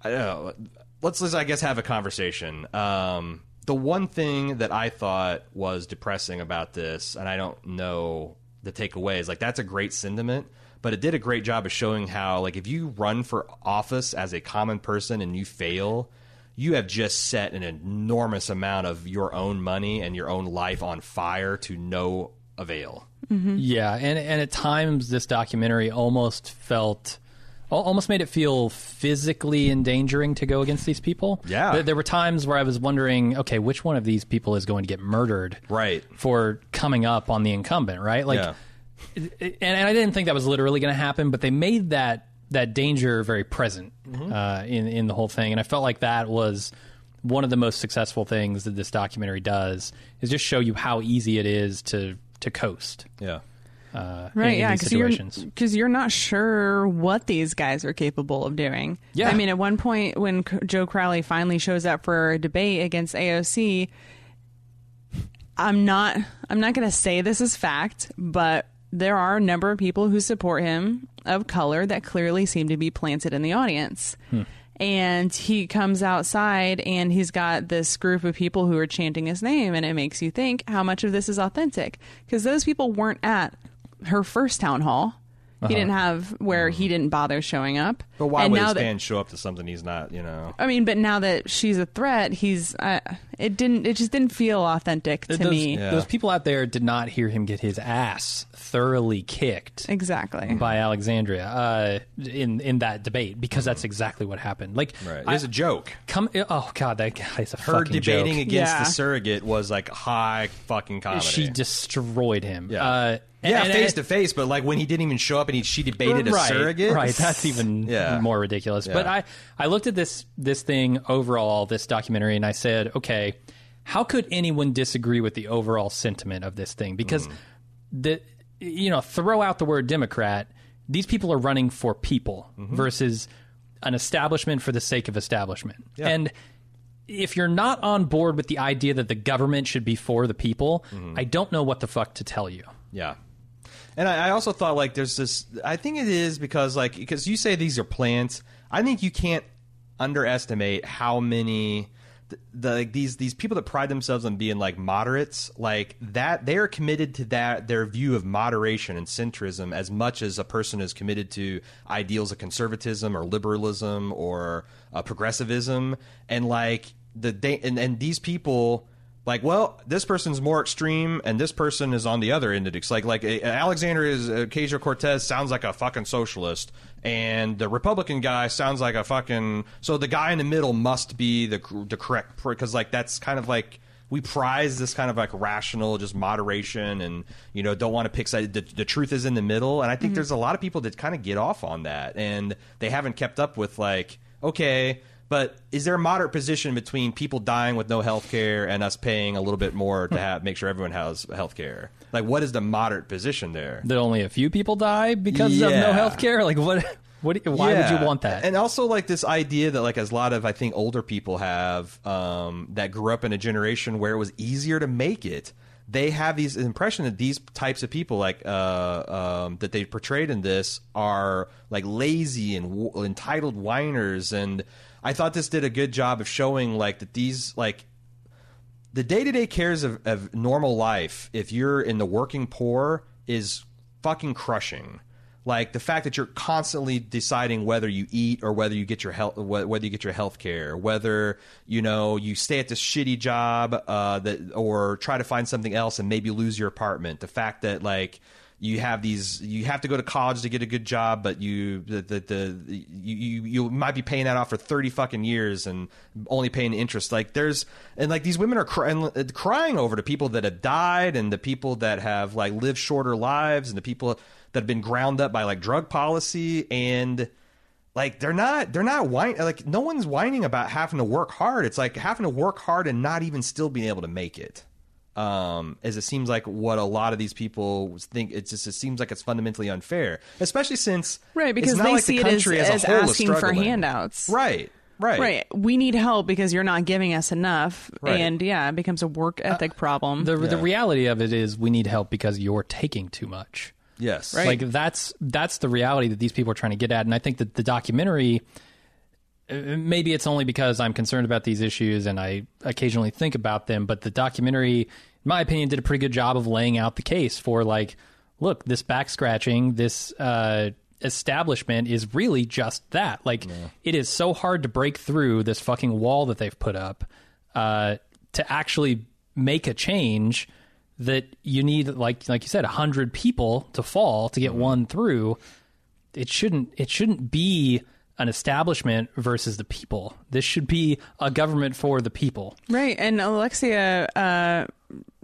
I don't know. Let's, let's I guess have a conversation. Um, the one thing that I thought was depressing about this, and I don't know the takeaway is like that's a great sentiment, but it did a great job of showing how like if you run for office as a common person and you fail, you have just set an enormous amount of your own money and your own life on fire to no avail. Mm-hmm. Yeah, and and at times this documentary almost felt almost made it feel physically endangering to go against these people. Yeah. there, there were times where I was wondering, okay, which one of these people is going to get murdered, Right. for coming up on the incumbent, right? Like, Yeah. And, and I didn't think that was literally going to happen, but they made that that danger very present Mm-hmm. uh, in in the whole thing, and I felt like that was one of the most successful things that this documentary does is just show you how easy it is to to coast. Yeah. Uh, right, in, in yeah, because you're, situations. 'cause you're not sure what these guys are capable of doing. Yeah. I mean, at one point when C- Joe Crowley finally shows up for a debate against AOC, I'm not I'm not going to say this is fact, but there are a number of people who support him of color that clearly seem to be planted in the audience. Hmm. And he comes outside and he's got this group of people who are chanting his name, and it makes you think how much of this is authentic. Because those people weren't at her first town hall. He uh-huh. didn't have where he hmm. didn't bother showing up. But why and would now his that, fans show up to something he's not, you know? I mean, but now that she's a threat, he's uh, it didn't it just didn't feel authentic to those, me. Yeah. those people out there did not hear him get his ass thoroughly kicked Exactly. by Alexandria uh, in in that debate because that's exactly what happened. Like, Right. I- It's a joke. come. Oh God, that guy's a Her fucking debating joke. against Yeah. the surrogate was like high fucking comedy. She destroyed him. Yeah. Uh, yeah, and- face and- to face, but like when he didn't even show up and he, she debated a right, surrogate. Right, that's even Yeah. more ridiculous. But I, I looked at this this thing overall, this documentary, and I said, okay, how could anyone disagree with the overall sentiment of this thing? Because the you know, throw out the word Democrat, these people are running for people mm-hmm. versus an establishment for the sake of establishment. Yeah. And if you're not on board with the idea that the government should be for the people, mm-hmm. I don't know what the fuck to tell you. Yeah. And I, I also thought like there's this. I think it is because like because you say these are plants. I think you can't underestimate how many the, like these these people that pride themselves on being like moderates like that they are committed to that their view of moderation and centrism as much as a person is committed to ideals of conservatism or liberalism or uh, progressivism. And like the they and, and these people like, well, this person's more extreme, and this person is on the other end. It's like, like uh, Alexander is uh, Ocasio Cortez sounds like a fucking socialist, and the Republican guy sounds like a fucking. So the guy in the middle must be the the correct because like that's kind of like we prize this kind of like rational, just moderation, and you know don't want to pick side. The, the truth is in the middle, and I think there's a lot of people that kind of get off on that, and they haven't kept up with like, okay. But is there a moderate position between people dying with no health care and us paying a little bit more to have, make sure everyone has health care? Like, what is the moderate position there? That only a few people die because of no health care? Like, what? What? Why would you want that? And also like this idea that like as a lot of I think older people have um, that grew up in a generation where it was easier to make it. They have these impression that these types of people like uh, um, that they portrayed in this are like lazy and w- entitled whiners. And I thought this did a good job of showing like that these like the day to day cares of, of normal life, if you're in the working poor, is fucking crushing. Like the fact that you're constantly deciding whether you eat or whether you get your health, whether you get your health care, whether you know you stay at this shitty job uh, that or try to find something else and maybe lose your apartment. The fact that like you have these you have to go to college to get a good job but you the the, the you, you might be paying that off for 30 fucking years and only paying interest like there's and like these women are crying, crying over the people that have died and the people that have like lived shorter lives and the people that have been ground up by like drug policy and like they're not they're not whining like no one's whining about having to work hard it's like having to work hard and not even still being able to make it um, as it seems like what a lot of these people think. It just it seems like it's fundamentally unfair, especially since Right, it's because not they like see the it as, country as, a as whole asking for handouts. Right, right, Right. We need help because you're not giving us enough. Right. And yeah, it becomes a work ethic problem. the the reality of it is we need help because you're taking too much. Yes, Right. Like that's that's the reality that these people are trying to get at, and I think that the documentary. uh, Maybe it's only because I'm concerned about these issues and I occasionally think about them, but the documentary, in my opinion, did a pretty good job of laying out the case for like, look, this back scratching, this uh, establishment is really just that. Like, it is so hard to break through this fucking wall that they've put up uh, to actually make a change that you need like like you said 100 people to fall to get one through it shouldn't it shouldn't be an establishment versus the people this should be a government for the people right. And Alexia uh,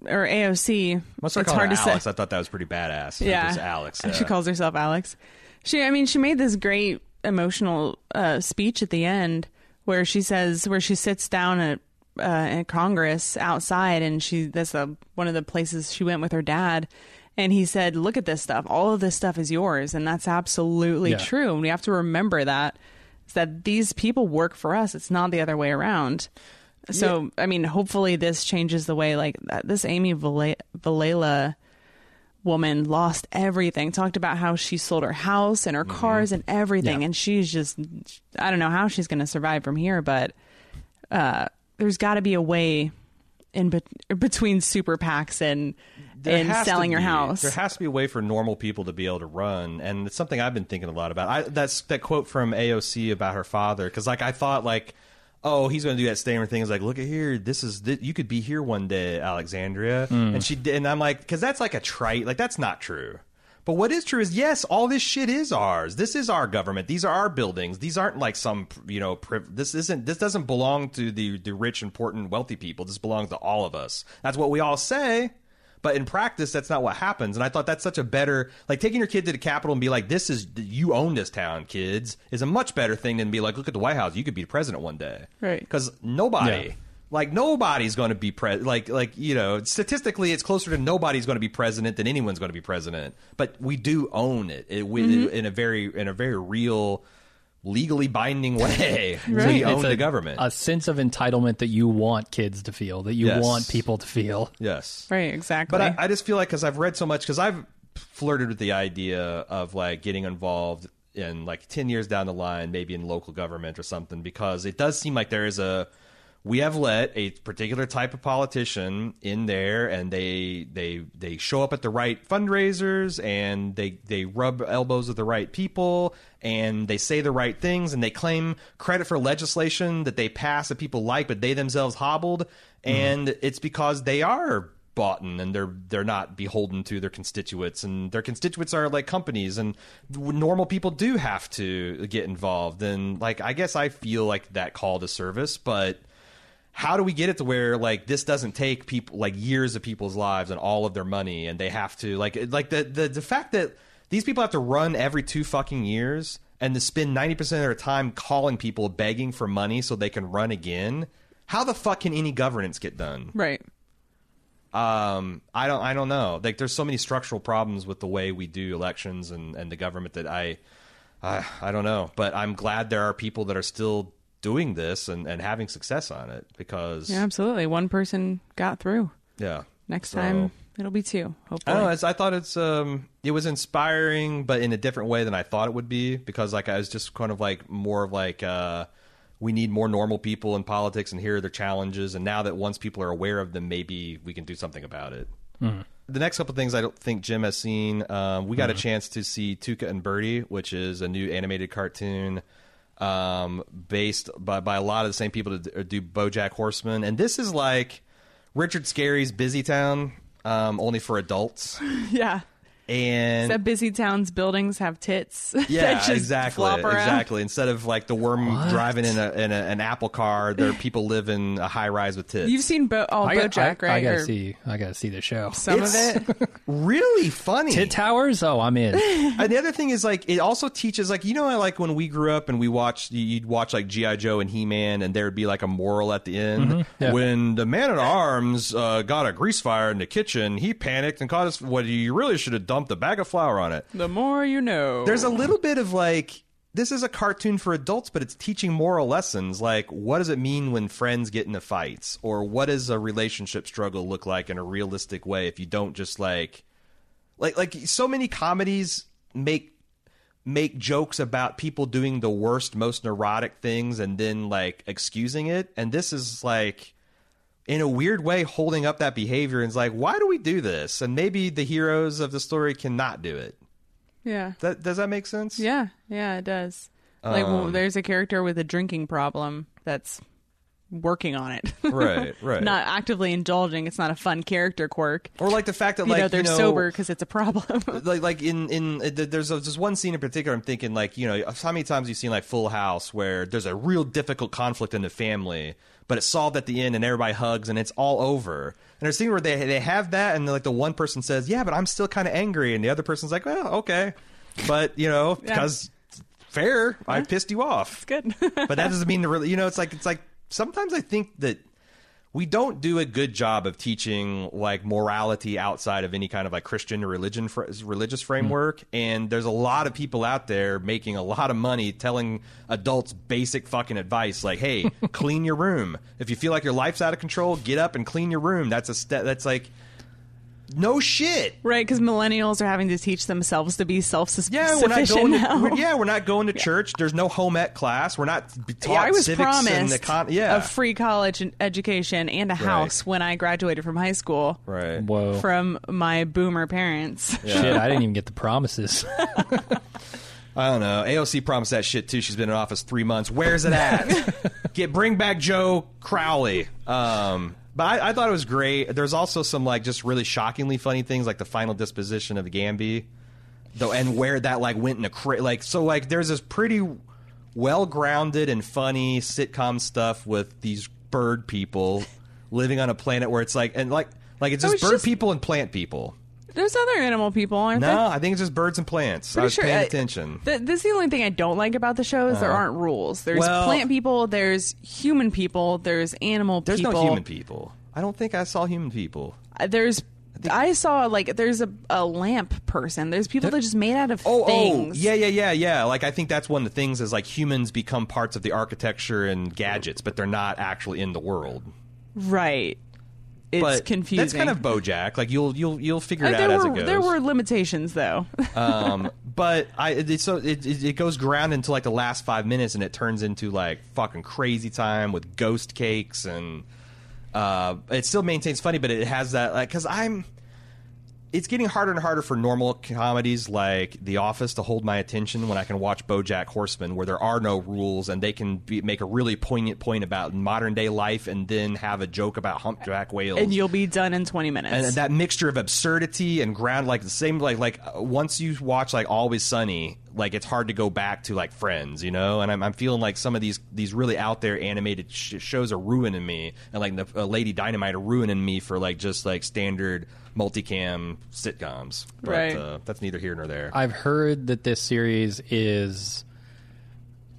or AOC. Must I it's hard her to Alex? say. I thought that was pretty badass. yeah, Just Alex. She calls herself Alex. She, I mean, she made this great emotional uh, speech at the end where she says, where she sits down at uh, at Congress outside, and she that's the one of the places she went with her dad. And he said, "Look at this stuff. All of this stuff is yours, and that's absolutely Yeah. true. And we have to remember that that these people work for us. It's not the other way around." So, I mean, hopefully, this changes the way like. This Amy Vale- Vilela woman lost everything. Talked about how she sold her house and her cars and everything, Yeah. and she's just I don't know how she's going to survive from here, but uh, there's got to be a way in bet between super PACs and There and has to selling your be. house. There has to be a way for normal people to be able to run, and it's something I've been thinking a lot about. I, that's that quote from AOC about her father, because like I thought like. Oh, he's going to do that statement thing. Is like, look at here. This is th- you could be here one day, Alexandria. Hmm. And she did, and I'm like, because that's like a trite. Like that's not true. But what is true is yes, all this shit is ours. This is our government. These are our buildings. These aren't like some you know. Priv- this isn't. This doesn't belong to the the rich, important, wealthy people. This belongs to all of us. That's what we all say. But in practice, that's not what happens. And I thought that's such a better, like taking your kid to the Capitol and be like, this is, you own this town, kids, is a much better thing than be like, look at the White House. You could be the president one day. Right. Because nobody, Yeah. Like, nobody's going to be pre like, like, you know, statistically, it's closer to nobody's going to be president than anyone's going to be president. But we do own it, it we, mm-hmm. in a very, in a very real, legally binding way. Right. We own It's the a- government. A sense of entitlement that you want kids to feel, that you Yes. want people to feel. yes. Right, exactly. But I, I just feel like because I've read so much, because I've flirted with the idea of like getting involved in like 10 years down the line, maybe in local government or something, because it does seem like there is a. We have let a particular type of politician in there, and they they they show up at the right fundraisers, and they they rub elbows with the right people, and they say the right things, and they claim credit for legislation that they pass that people like, but they themselves hobbled, mm-hmm. and it's because they are bought in and they're they're not beholden to their constituents and their constituents are like companies and normal people do have to get involved. And like I guess I feel like that call to service but how do we get it to where like this doesn't take people like years of people's lives and all of their money and they have to like like the the, the fact that these people have to run every two fucking years and to spend 90% of their time calling people begging for money so they can run again how the fuck can any governance get done right. um, I don't, I don't know. Like, there's so many structural problems with the way we do elections and, and the government that I, I, I don't know. But I'm glad there are people that are still doing this and, and having success on it because, Yeah, absolutely. One person got through. yeah. Next So- time it'll be two. I Hopefully. don't know. I thought it's um, it was inspiring, but in a different way than I thought it would be. Because like I was just kind of like more of like uh, we need more normal people in politics, and here are their challenges. And now that once people are aware of them, maybe we can do something about it. The next couple things I don't think Jim has seen. Um, we got a chance to see Tuca and Birdie, which is a new animated cartoon um, based by, by a lot of the same people that do BoJack Horseman, and this is like Richard Scarry's Busy Town, um, only for adults. yeah. And Except busy towns buildings have tits. yeah, that just exactly, flop exactly. Instead of like the worm driving in a in a, an Apple car, there are people live in a high rise with tits. You've seen Bo- oh, I got- BoJack, I, right? I gotta Or see. I gotta see the show. some It's- of it. really funny. Tit towers? Oh, I'm in. And the other thing is like it also teaches like you know like when we grew up and we watched you'd watch like GI Joe and He Man and there would be like a moral at the end. yeah. When the man at arms uh, got a grease fire in the kitchen, he panicked and caught us. What you really should have dumped a bag of flour on it. The more you know. There's a little bit of like this is a cartoon for adults, but it's teaching moral lessons. Like, what does it mean when friends get into fights, or what does a relationship struggle look like in a realistic way if you don't just like, like, like so many comedies make make jokes about people doing the worst, most neurotic things, and then like excusing it, and this is like. In a weird way, holding up that behavior and it's like, why do we do this? And maybe the heroes of the story cannot do it. yeah. That does that make sense? Yeah, yeah, it does. Like, well, Um, there's a character with a drinking problem that's working on it. Right, right. not actively indulging. It's not a fun character quirk. or like the fact that You like know, they're you know, sober because it's a problem. Like like in in uh, there's a, just one scene in particular. I'm thinking like you know how many times you've seen like Full House where there's a real difficult conflict in the family, but it's solved at the end and everybody hugs and it's all over. And there's a scene where they they have that and like the one person says, "Yeah, but I'm still kind of angry," and the other person's like, "Well, okay, but you know Yeah. because fair, I pissed you off." Good. but that doesn't mean the really you know it's like it's like sometimes i think that we don't do a good job of teaching like morality outside of any kind of like christian or religion fr- religious hmm. framework. And there's a lot of people out there making a lot of money telling adults basic fucking advice like hey clean your room. If you feel like your life's out of control get up and clean your room. That's a step that's like no shit right, because millennials are having to teach themselves to be self-sufficient yeah, we're not going to. We're, yeah, we're not going to church. There's no home ec class. We're not taught Yeah, I was civics and promised econ- yeah, a free college education and a house when I graduated from high school right. Whoa. from my boomer parents. Shit, I didn't even get the promises. I don't know. AOC promised that shit too. She's been in office three months. Where's it at? Get bring back Joe Crowley. Um, but I, I thought it was great. There's also some like just really shockingly funny things, like the final disposition of Gamby, though, and where that like went in a cra- like so like there's this pretty well grounded and funny sitcom stuff with these bird people living on a planet where it's like and like like it's just bird just- people and plant people. There's other animal people, aren't there? No, there? I think it's just birds and plants. I Pretty was sure- paying I- attention. Th- this is the only thing I don't like about the show is there aren't rules. There's Well- plant people, there's human people, there's animal There's people. no human people. I don't think I saw human people. Uh, There's I saw like there's a, a lamp person. There's people that are just made out of Oh, things. oh, yeah, yeah, yeah, yeah. Like I think that's one of the things is like humans become parts of the architecture and gadgets, but they're not actually in the world. Right. It's but confusing. That's kind of BoJack. Like you'll you'll you'll figure Uh, it out there as were it goes. there were limitations though. um, but I it, so it, it it goes ground into like the last five minutes, and it turns into like fucking crazy time with ghost cakes, and uh, it still maintains funny, but it has that like because I'm. It's getting harder and harder for normal comedies like The Office to hold my attention when I can watch BoJack Horseman, where there are no rules and they can be, make a really poignant point about modern day life, and then have a joke about humpback whales and you'll be done in 20 minutes. and that mixture of absurdity and ground like the same like like uh, once you watch like always sunny like it's hard to go back to like friends you know and i'm, I'm feeling like some of these these really out there animated sh- shows are ruining me and like the uh, lady dynamite are ruining me for like just like standard multicam sitcoms but Right. uh, that's neither here nor there I've heard that this series is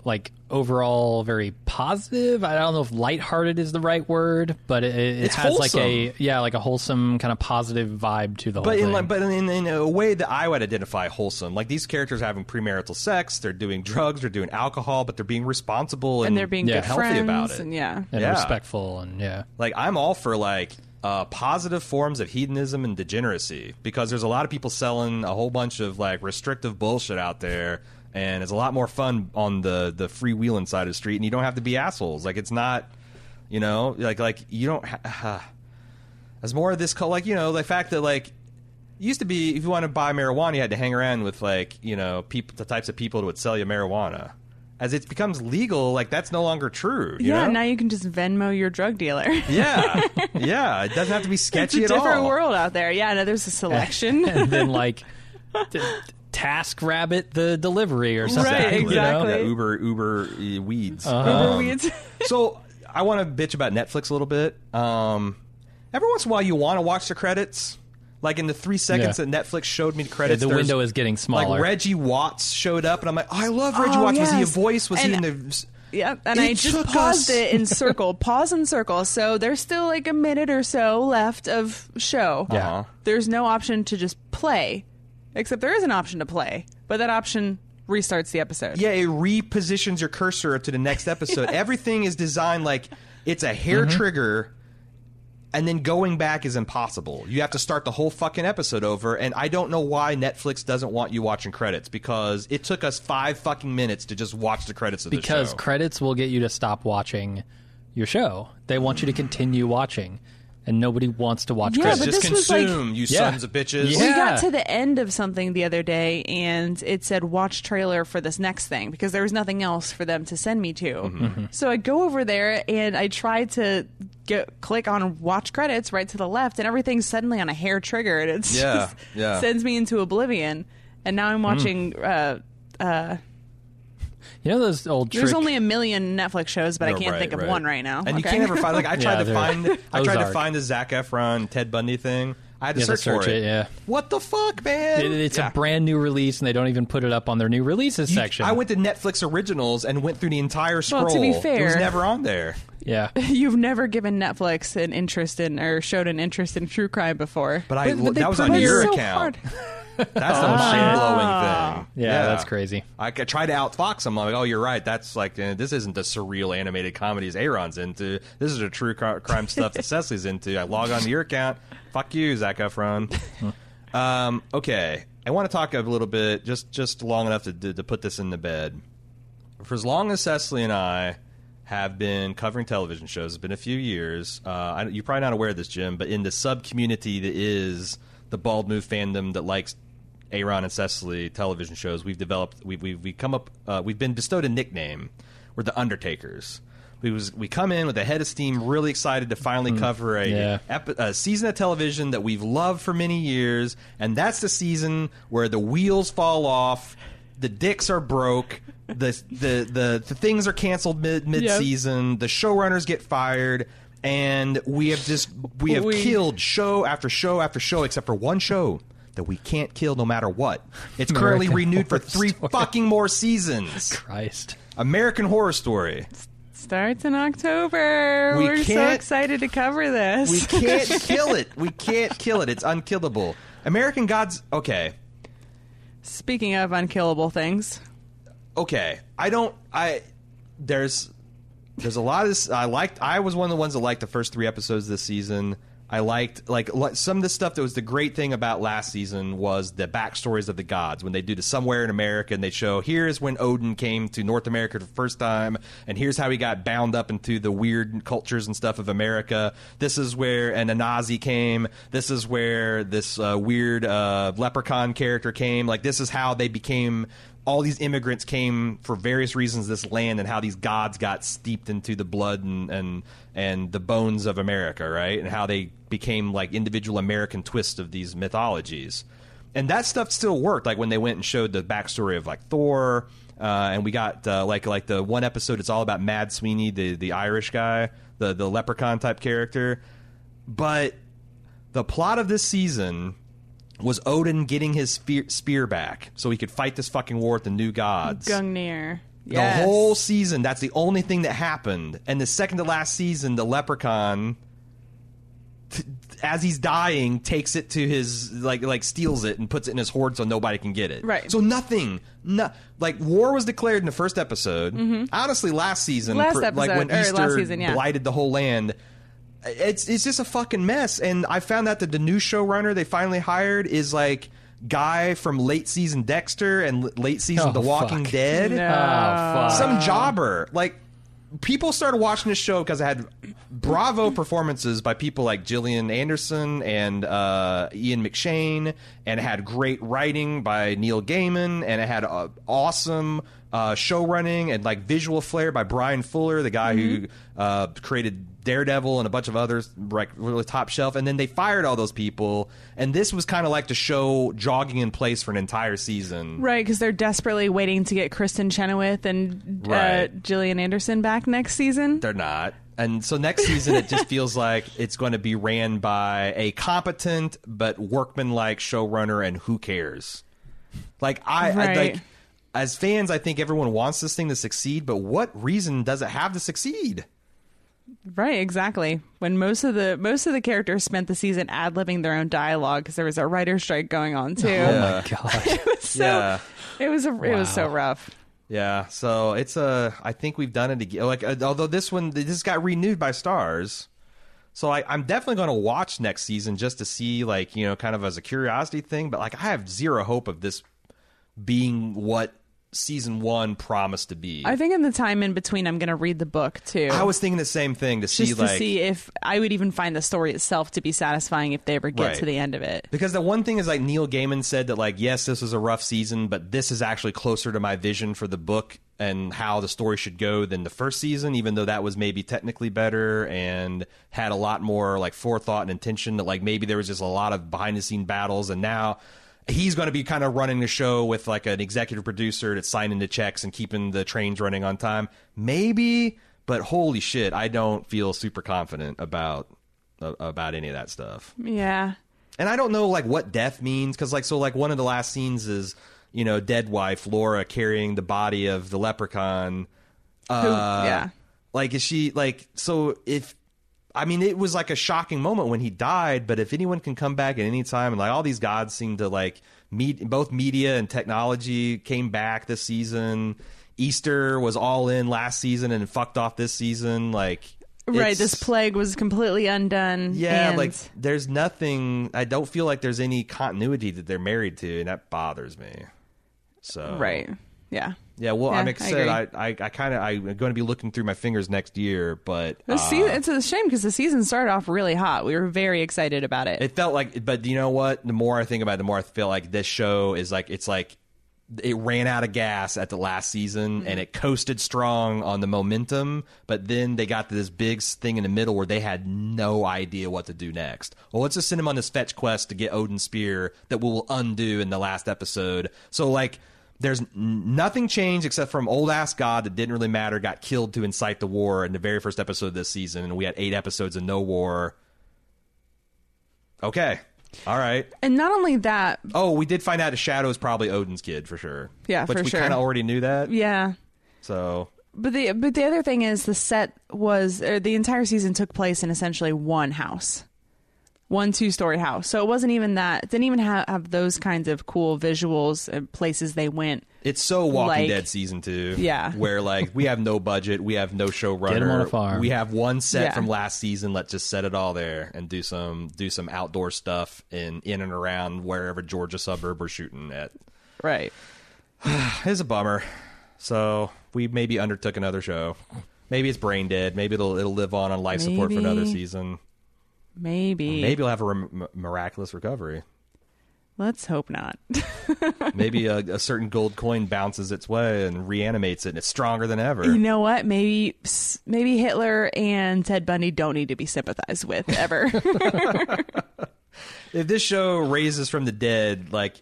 like overall very positive. I don't know if lighthearted is the right word, but it, it It's has like a wholesome. yeah, like a wholesome kind of positive vibe to the but whole in thing. like, but in, in a way that I would identify wholesome, like these characters are having premarital sex, they're doing drugs, they're doing alcohol, but they're being responsible and, and they're being Yeah. good healthy friends about it. and yeah. and yeah. respectful and yeah. like I'm all for like uh, positive forms of hedonism and degeneracy because there's a lot of people selling a whole bunch of like restrictive bullshit out there, and it's a lot more fun on the the freewheeling side of the street, and you don't have to be assholes. Like it's not, you know, like like you don't. Ha- There's more of this, like you know, the fact that like. Used to be, if you want to buy marijuana, you had to hang around with like you know people, the types of people that would sell you marijuana. As it becomes legal, like that's no longer true. you yeah, know? now you can just Venmo your drug dealer. Yeah, yeah. It doesn't have to be sketchy it's sketchy a at different all. world out there. Yeah, no, there's a selection. and then like t- TaskRabbit the delivery or something. Right, you know? exactly. Yeah, Uber, Uber uh, weeds. Uber Um, weeds. so I want to bitch about Netflix a little bit. Um, every once in a while, you want to watch the credits. Like in the three seconds Yeah. that Netflix showed me the Yeah, credits, the there's- window is getting smaller. Like Reggie Watts showed up, and I'm like, oh, I love Reggie Oh, Watts. Was he a yes. voice? Was he in And- the? Yep, and It I just paused us- it in circle, pause and circle. So there's still like a minute or so left of show. Yeah. Uh-huh. There's no option to just play, except there is an option to play, but that option restarts the episode. Yeah, it repositions your cursor to the next episode. Everything is designed like it's a hair Mm-hmm. trigger, and then going back is impossible. You have to start the whole fucking episode over, and I don't know why Netflix doesn't want you watching credits because it took us five fucking minutes to just watch the credits of the because show. credits will get you to stop watching your show. They want you to continue watching, and nobody wants to watch Yeah, credits. but just this was like- consume, you Yeah. sons of bitches. Yeah. We got to the end of something the other day and it said watch trailer for this next thing because there was nothing else for them to send me to. Mm-hmm. So I go over there and I try to get, click on watch credits right to the left and everything's suddenly on a hair trigger and it Yeah, just yeah. sends me into oblivion. And now I'm Hmm. watching. Uh, uh, you know those old there's trick- only a million Netflix shows, but I No, can't right, think of right. one right now. And you Okay? can't ever find like I tried Yeah, to they're- find I tried to Ozark. find the Zac Efron Ted Bundy thing. I had to You have search, to search for it, yeah. What the fuck, man? It- it's Yeah. a brand new release, and they don't even put it up on their new releases You- section. I went to Netflix originals and went through the entire scroll. Well, to be fair, it was fair- never on there. yeah, You've never given Netflix an interest in or showed an interest in true crime before. But I But- but they that was on promote your It's so account. hard. That's the mind blowing thing. yeah, that's crazy. I try to outfox them. I'm like, oh, you're right. That's like uh, this isn't the surreal animated comedies Aaron's into. This is the true cri- crime stuff that Cecily's into. I log on to your account. Fuck you, Zac Efron. um, okay, I want to talk a little bit, just just long enough to, to to put this in the bed. For as long as Cecily and I have been covering television shows, it's been a few years. Uh, I, you're probably not aware of this, Jim, but in the sub community that is the Bald Move fandom that likes Aaron and Cecily television shows, we've developed, we've, we've, we come up, uh, we've been bestowed a nickname. We're the Undertakers. We, was, we come in with a head of steam, really excited to finally cover a, Yeah. epi- a season of television that we've loved for many years, and that's the season where the wheels fall off, the dicks are broke, the the the, the things are canceled mid mid season, the showrunners get fired, and we have just we have We- killed show after show after show, except for one show that we can't kill no matter what. It's currently American renewed for three Story. fucking more seasons. Christ. American Horror Story. Starts in October. We We are so can't- excited to cover this. We can't kill it. We can't kill it. It's unkillable. American Gods. Okay. Speaking of unkillable things, okay i don't i there's there's a lot of this i liked i was one of the ones that liked the first three episodes this season i liked like some of the stuff that was the great thing about last season was the backstories of the gods. When they do the somewhere in america and they show here's when odin came to north america for the first time and here's how he got bound up into the weird cultures and stuff of america. This is where Anansi came. This is where this uh, weird uh, leprechaun character came. Like this is how they became all these immigrants came for various reasons this land and how these gods got steeped into the blood and and and the bones of America, right? And how they became like individual American twists of these mythologies. And that stuff still worked. Like when they went and showed the backstory of like Thor, uh, and we got uh, like like the one episode. It's all about Mad Sweeney, the the Irish guy, the the leprechaun type character. But the plot of this season was Odin getting his spear, spear back so he could fight this fucking war with the new gods. Gungnir. The whole season, that's the only thing that happened. And the second to last season, the leprechaun, t- as he's dying, takes it to his like like steals it and puts it in his hoard so nobody can get it. Right. So nothing, no, like war was declared in the first episode. Honestly, last season, Mm-hmm. Last per- like when or last Easter season, yeah. blighted the whole land. It's it's just a fucking mess. And I found out that the new showrunner they finally hired is like guy from late season Dexter and late season Oh, The Walking fuck. Dead No. Oh, fuck. some jobber. Like people started watching this show because it had bravo performances by people like Gillian Anderson and uh, Ian McShane, and it had great writing by Neil Gaiman, and it had uh, awesome. Uh, show running and like visual flair by Bryan Fuller, the guy who uh, created Daredevil and a bunch of others, like really top shelf. And then they fired all those people, and this was kind of like the show jogging in place for an entire season. Right, because they're desperately waiting to get Kristin Chenoweth and uh, Gillian Anderson back next season. They're not. And so next season, it just feels like it's going to be ran by a competent but workmanlike showrunner, and who cares? Like I, I like as fans, I think everyone wants this thing to succeed, but what reason does it have to succeed? Right, exactly. When most of the most of the characters spent the season ad libbing their own dialogue because there was a writer strike going on too. Oh my god. it was so Yeah. it was a, it was so rough. Yeah, so it's a. I think we've done it again. Like, uh, although this one, this got renewed by Starz, so I, I'm definitely going to watch next season just to see, like, you know, kind of as a curiosity thing. But like, I have zero hope of this being what season one promised to be. I think in the time in between, I'm going to read the book too. I was thinking the same thing to see, just like, see if I would even find the story itself to be satisfying if they ever get Right. to the end of it. Because the one thing is like Neil Gaiman said that like yes this was a rough season but this is actually closer to my vision for the book and how the story should go than the first season even though that was maybe technically better and had a lot more like forethought and intention that like maybe there was just a lot of behind the scene battles and now he's going to be kind of running the show with like an executive producer that's signing the checks and keeping the trains running on time maybe but holy shit I don't feel super confident about about any of that stuff Yeah. and I don't know like what death means because like so like one of the last scenes is you know dead wife Laura carrying the body of the leprechaun. Who, Uh, yeah. Like is she like so if I mean it was like a shocking moment when he died, but if anyone can come back at any time and like all these gods seem to like meet both media and technology came back this season. Easter was all in last season and fucked off this season. Like Right. This plague was completely undone. yeah, and- like there's nothing. I don't feel like there's any continuity that they're married to, and that bothers me. So right. Yeah. Yeah. Well, Yeah, I'm excited. I I, I kind of I'm going to be looking through my fingers next year, but uh, season, it's a shame because the season started off really hot. We were very excited about it. it felt like. But you know what? The more I think about it, the more I feel like this show is like it's like it ran out of gas at the last season Mm-hmm. and it coasted strong on the momentum but then they got to this big thing in the middle where they had no idea what to do next well let's just send him on this fetch quest to get odin's spear that we will undo in the last episode so like there's nothing changed except from old ass god that didn't really matter got killed to incite the war in the very first episode of this season and we had eight episodes of no war okay all right and not only that, Oh, we did find out Shadow is probably Odin's kid for sure. Yeah, which for we sure. kind of already knew that. yeah. So But the but the other thing is the set was or the entire season took place in essentially one house, one two story house. So it wasn't even that. It didn't even have, have those kinds of cool visuals and places they went. It's so Walking Like- Dead season two. Yeah. Where like we have no budget, we have no showrunner. Get 'em on a farm. We have one set Yeah. from last season. Let's just set it all there and do some do some outdoor stuff in in and around wherever Georgia suburb we're shooting at. Right. It's a bummer. So we maybe undertook another show. Maybe it's brain dead. Maybe it'll it'll live on on life support for another season. Maybe. Maybe it'll have a rem- miraculous recovery. Let's hope not. Maybe a, a certain gold coin bounces its way and reanimates it, and it's stronger than ever. you know what? Maybe maybe Hitler and Ted Bundy don't need to be sympathized with ever. if this show raises from the dead, like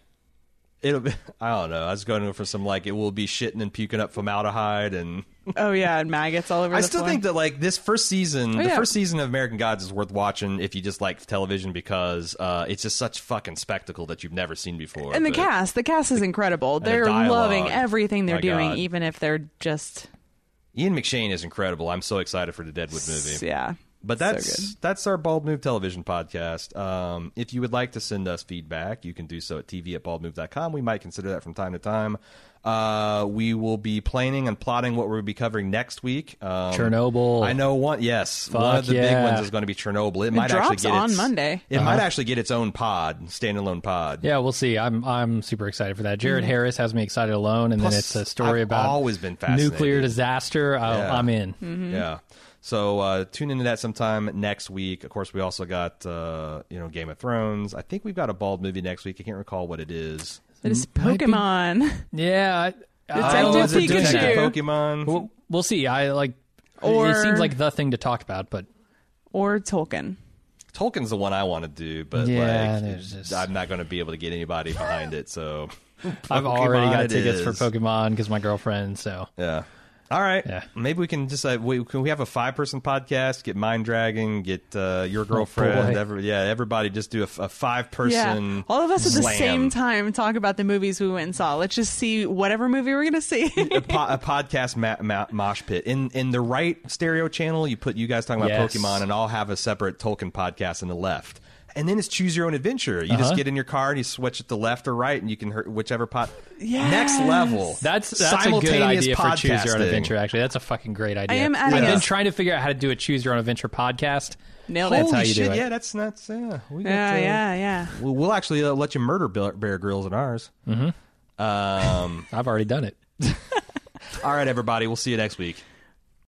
it'll be, I don't know. I was going for some like it will be shitting and puking up formaldehyde, and oh yeah, and maggots all over. I the still floor. think that like this first season, the yeah. first season of American Gods is worth watching if you just like television because uh, it's just such fucking spectacle that you've never seen before. And the But cast, the cast is incredible. They're dialogue. loving everything they're My doing, God. even if they're just Ian McShane is incredible. I'm so excited for the Deadwood movie. yeah. But that's good. that's our Bald Move Television podcast. Um, if you would like to send us feedback, you can do so at tv at baldmove.com. We might consider that from time to time. Uh, we will be planning and plotting what we'll be covering next week. Um, Chernobyl. I know one. Yes, one of Fuck the big ones is going to be Chernobyl. It, might drops actually get on its, Monday. It might actually get its own pod, standalone pod. Yeah, we'll see. I'm I'm super excited for that. Jared Harris has me excited alone, and Plus, then it's a story I've about always been nuclear disaster. I, Yeah. I'm in. Yeah. So uh, tune into that sometime next week. Of course, we also got uh, you know Game of Thrones. I think we've got a bald movie next week. I can't recall what it is. It is Might be- Pokemon. Yeah, I, Detective I- Pikachu. Detective Pokemon. We'll, we'll see. I like. Or- it seems like the thing to talk about, but or Tolkien. Tolkien's the one I want to do, but Yeah, like just- I'm not going to be able to get anybody behind it. So I've already got it tickets for. Pokemon because my girlfriend. So yeah. All right. Yeah. Maybe we can just uh, we can we have a five person podcast. Get Mind Dragon. Get uh, your girlfriend. boy. every, yeah, everybody just do a five Yeah, person. all of us at the same time talk about the movies we went and saw. Let's just see whatever movie we're gonna see. a, po- a podcast ma- ma- mosh pit in in the right stereo channel. You put you guys talking about Yes. Pokemon, and I'll have a separate Tolkien podcast in the left. And then it's choose your own adventure. You just Uh-huh. get in your car and you switch it to left or right, and you can hurt whichever pot. Yes. Next level. that's that's a good Simultaneous idea for choose your own adventure. Actually, that's a fucking great idea. I am I've adding been trying to figure out how to do a choose your own adventure podcast. Nailed That's it. how Holy you do shit! it. Yeah, that's that's yeah. We got, Yeah, uh, yeah, yeah. We'll, we'll actually uh, let you murder Bear, Bear Grylls in ours. Mm-hmm. Um, I've already done it. all right, everybody. We'll see you next week.